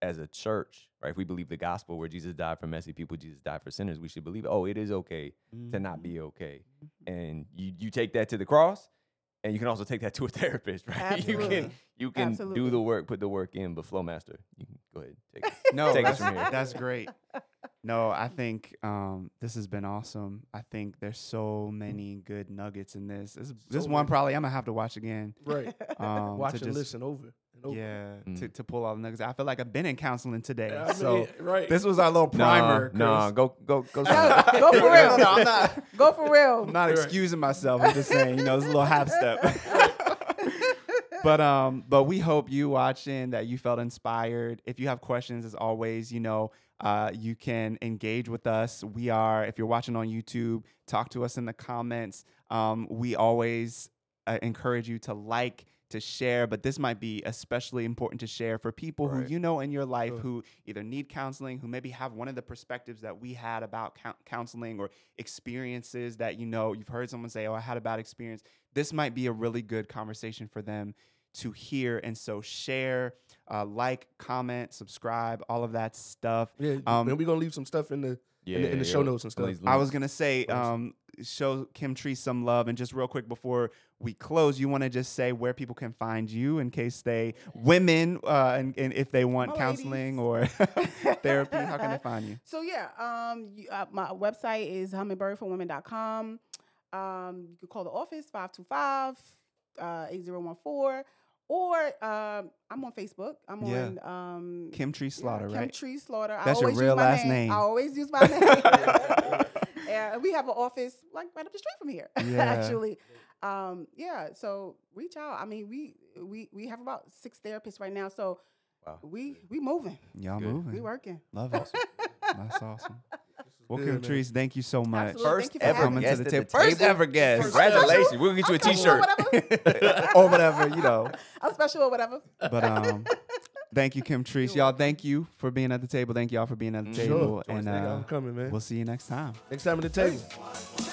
Speaker 3: as a church, right? If we believe the gospel where Jesus died for messy people, Jesus died for sinners, we should believe, oh, it is okay to not be okay. And you you take that to the cross, and you can also take that to a (laughs) therapist, right? (laughs) You can you can do the work, put the work in, but Flowmaster, you can go ahead take it. (laughs)
Speaker 2: No,
Speaker 3: Take
Speaker 2: that's,
Speaker 3: us from here.
Speaker 2: that's great. No, I think um, this has been awesome. I think there's so many good nuggets in this. This, this one probably I'm gonna have to watch again.
Speaker 1: right.
Speaker 2: Um,
Speaker 1: Watch
Speaker 2: to
Speaker 1: and
Speaker 2: just-
Speaker 1: listen over.
Speaker 2: Yeah, to,
Speaker 3: Mm.
Speaker 2: to pull all the nuggets. I feel like I've been in counseling today,
Speaker 1: I mean,
Speaker 2: so
Speaker 1: right.
Speaker 2: this was our little primer.
Speaker 3: No,
Speaker 2: Chris.
Speaker 3: go go go. (laughs)
Speaker 4: No, go for real
Speaker 2: no, I'm not.
Speaker 4: go for real
Speaker 2: I'm not
Speaker 1: Right.
Speaker 2: excusing myself. I'm just saying, you know, it's a little half step. (laughs) but um, but we hope you watching that you felt inspired. If you have questions, as always, you know, uh, you can engage with us. We are, if you're watching on YouTube, talk to us in the comments. Um, we always uh, encourage you to like, to share, but this might be especially important to share for people
Speaker 3: Right.
Speaker 2: who you know in your life
Speaker 1: Sure.
Speaker 2: who either need counseling, who maybe have one of the perspectives that we had about cou- counseling or experiences that you know you've heard someone say, "Oh, I had a bad experience." This might be a really good conversation for them to hear, and so share, uh, like, comment, subscribe, all of that stuff.
Speaker 1: Yeah,
Speaker 2: Um,
Speaker 1: and we're gonna leave some stuff in the in the, in the show notes and stuff.
Speaker 2: I was gonna say, um, show Kimtrese some love, and just real quick before we close, you want to just say where people can find you in case they women uh, and, and if they want
Speaker 4: My
Speaker 2: counseling
Speaker 4: ladies.
Speaker 2: or (laughs) (laughs) therapy, how can they find you?
Speaker 4: So yeah, um, you, uh, my website is hummingbirdforwomen.com. Um, you can call the office 525 uh, 8014 or um, I'm on Facebook. I'm
Speaker 2: Yeah.
Speaker 4: on um,
Speaker 2: Kimtrese Slaughter,
Speaker 4: Kim
Speaker 2: right?
Speaker 4: Tree Slaughter. I
Speaker 2: That's your
Speaker 4: always
Speaker 2: real
Speaker 4: use my
Speaker 2: last name.
Speaker 4: I always use my name. (laughs) yeah, we have an office like right up the street from here. (laughs)
Speaker 2: Yeah.
Speaker 4: actually, um, yeah. So reach out. I mean, we we we have about six therapists right now. So
Speaker 3: Wow.
Speaker 4: we we moving.
Speaker 2: Y'all
Speaker 3: Good.
Speaker 2: moving.
Speaker 4: We working.
Speaker 2: Love it. That's (laughs) awesome. Well,
Speaker 1: good,
Speaker 2: Kim. Trees, thank you so much.
Speaker 4: Absolutely.
Speaker 3: First
Speaker 4: Thank you for
Speaker 3: ever
Speaker 4: having
Speaker 2: me.
Speaker 3: guest
Speaker 2: Coming
Speaker 3: at
Speaker 2: to
Speaker 3: the
Speaker 2: the
Speaker 3: First ever guest.
Speaker 4: First
Speaker 3: Congratulations.
Speaker 4: special.
Speaker 3: We'll get you a
Speaker 4: I'm special or
Speaker 3: T-shirt.
Speaker 4: whatever. (laughs)
Speaker 2: or whatever, you know.
Speaker 4: I'm special or whatever.
Speaker 2: But um, thank you, Kimtrese.
Speaker 4: You're
Speaker 2: Y'all, thank you for being at the table. Thank y'all for being at the table.
Speaker 1: Sure.
Speaker 2: And
Speaker 1: Thank y'all
Speaker 2: uh,
Speaker 1: coming, man.
Speaker 2: we'll see you next time.
Speaker 1: Next time at the table.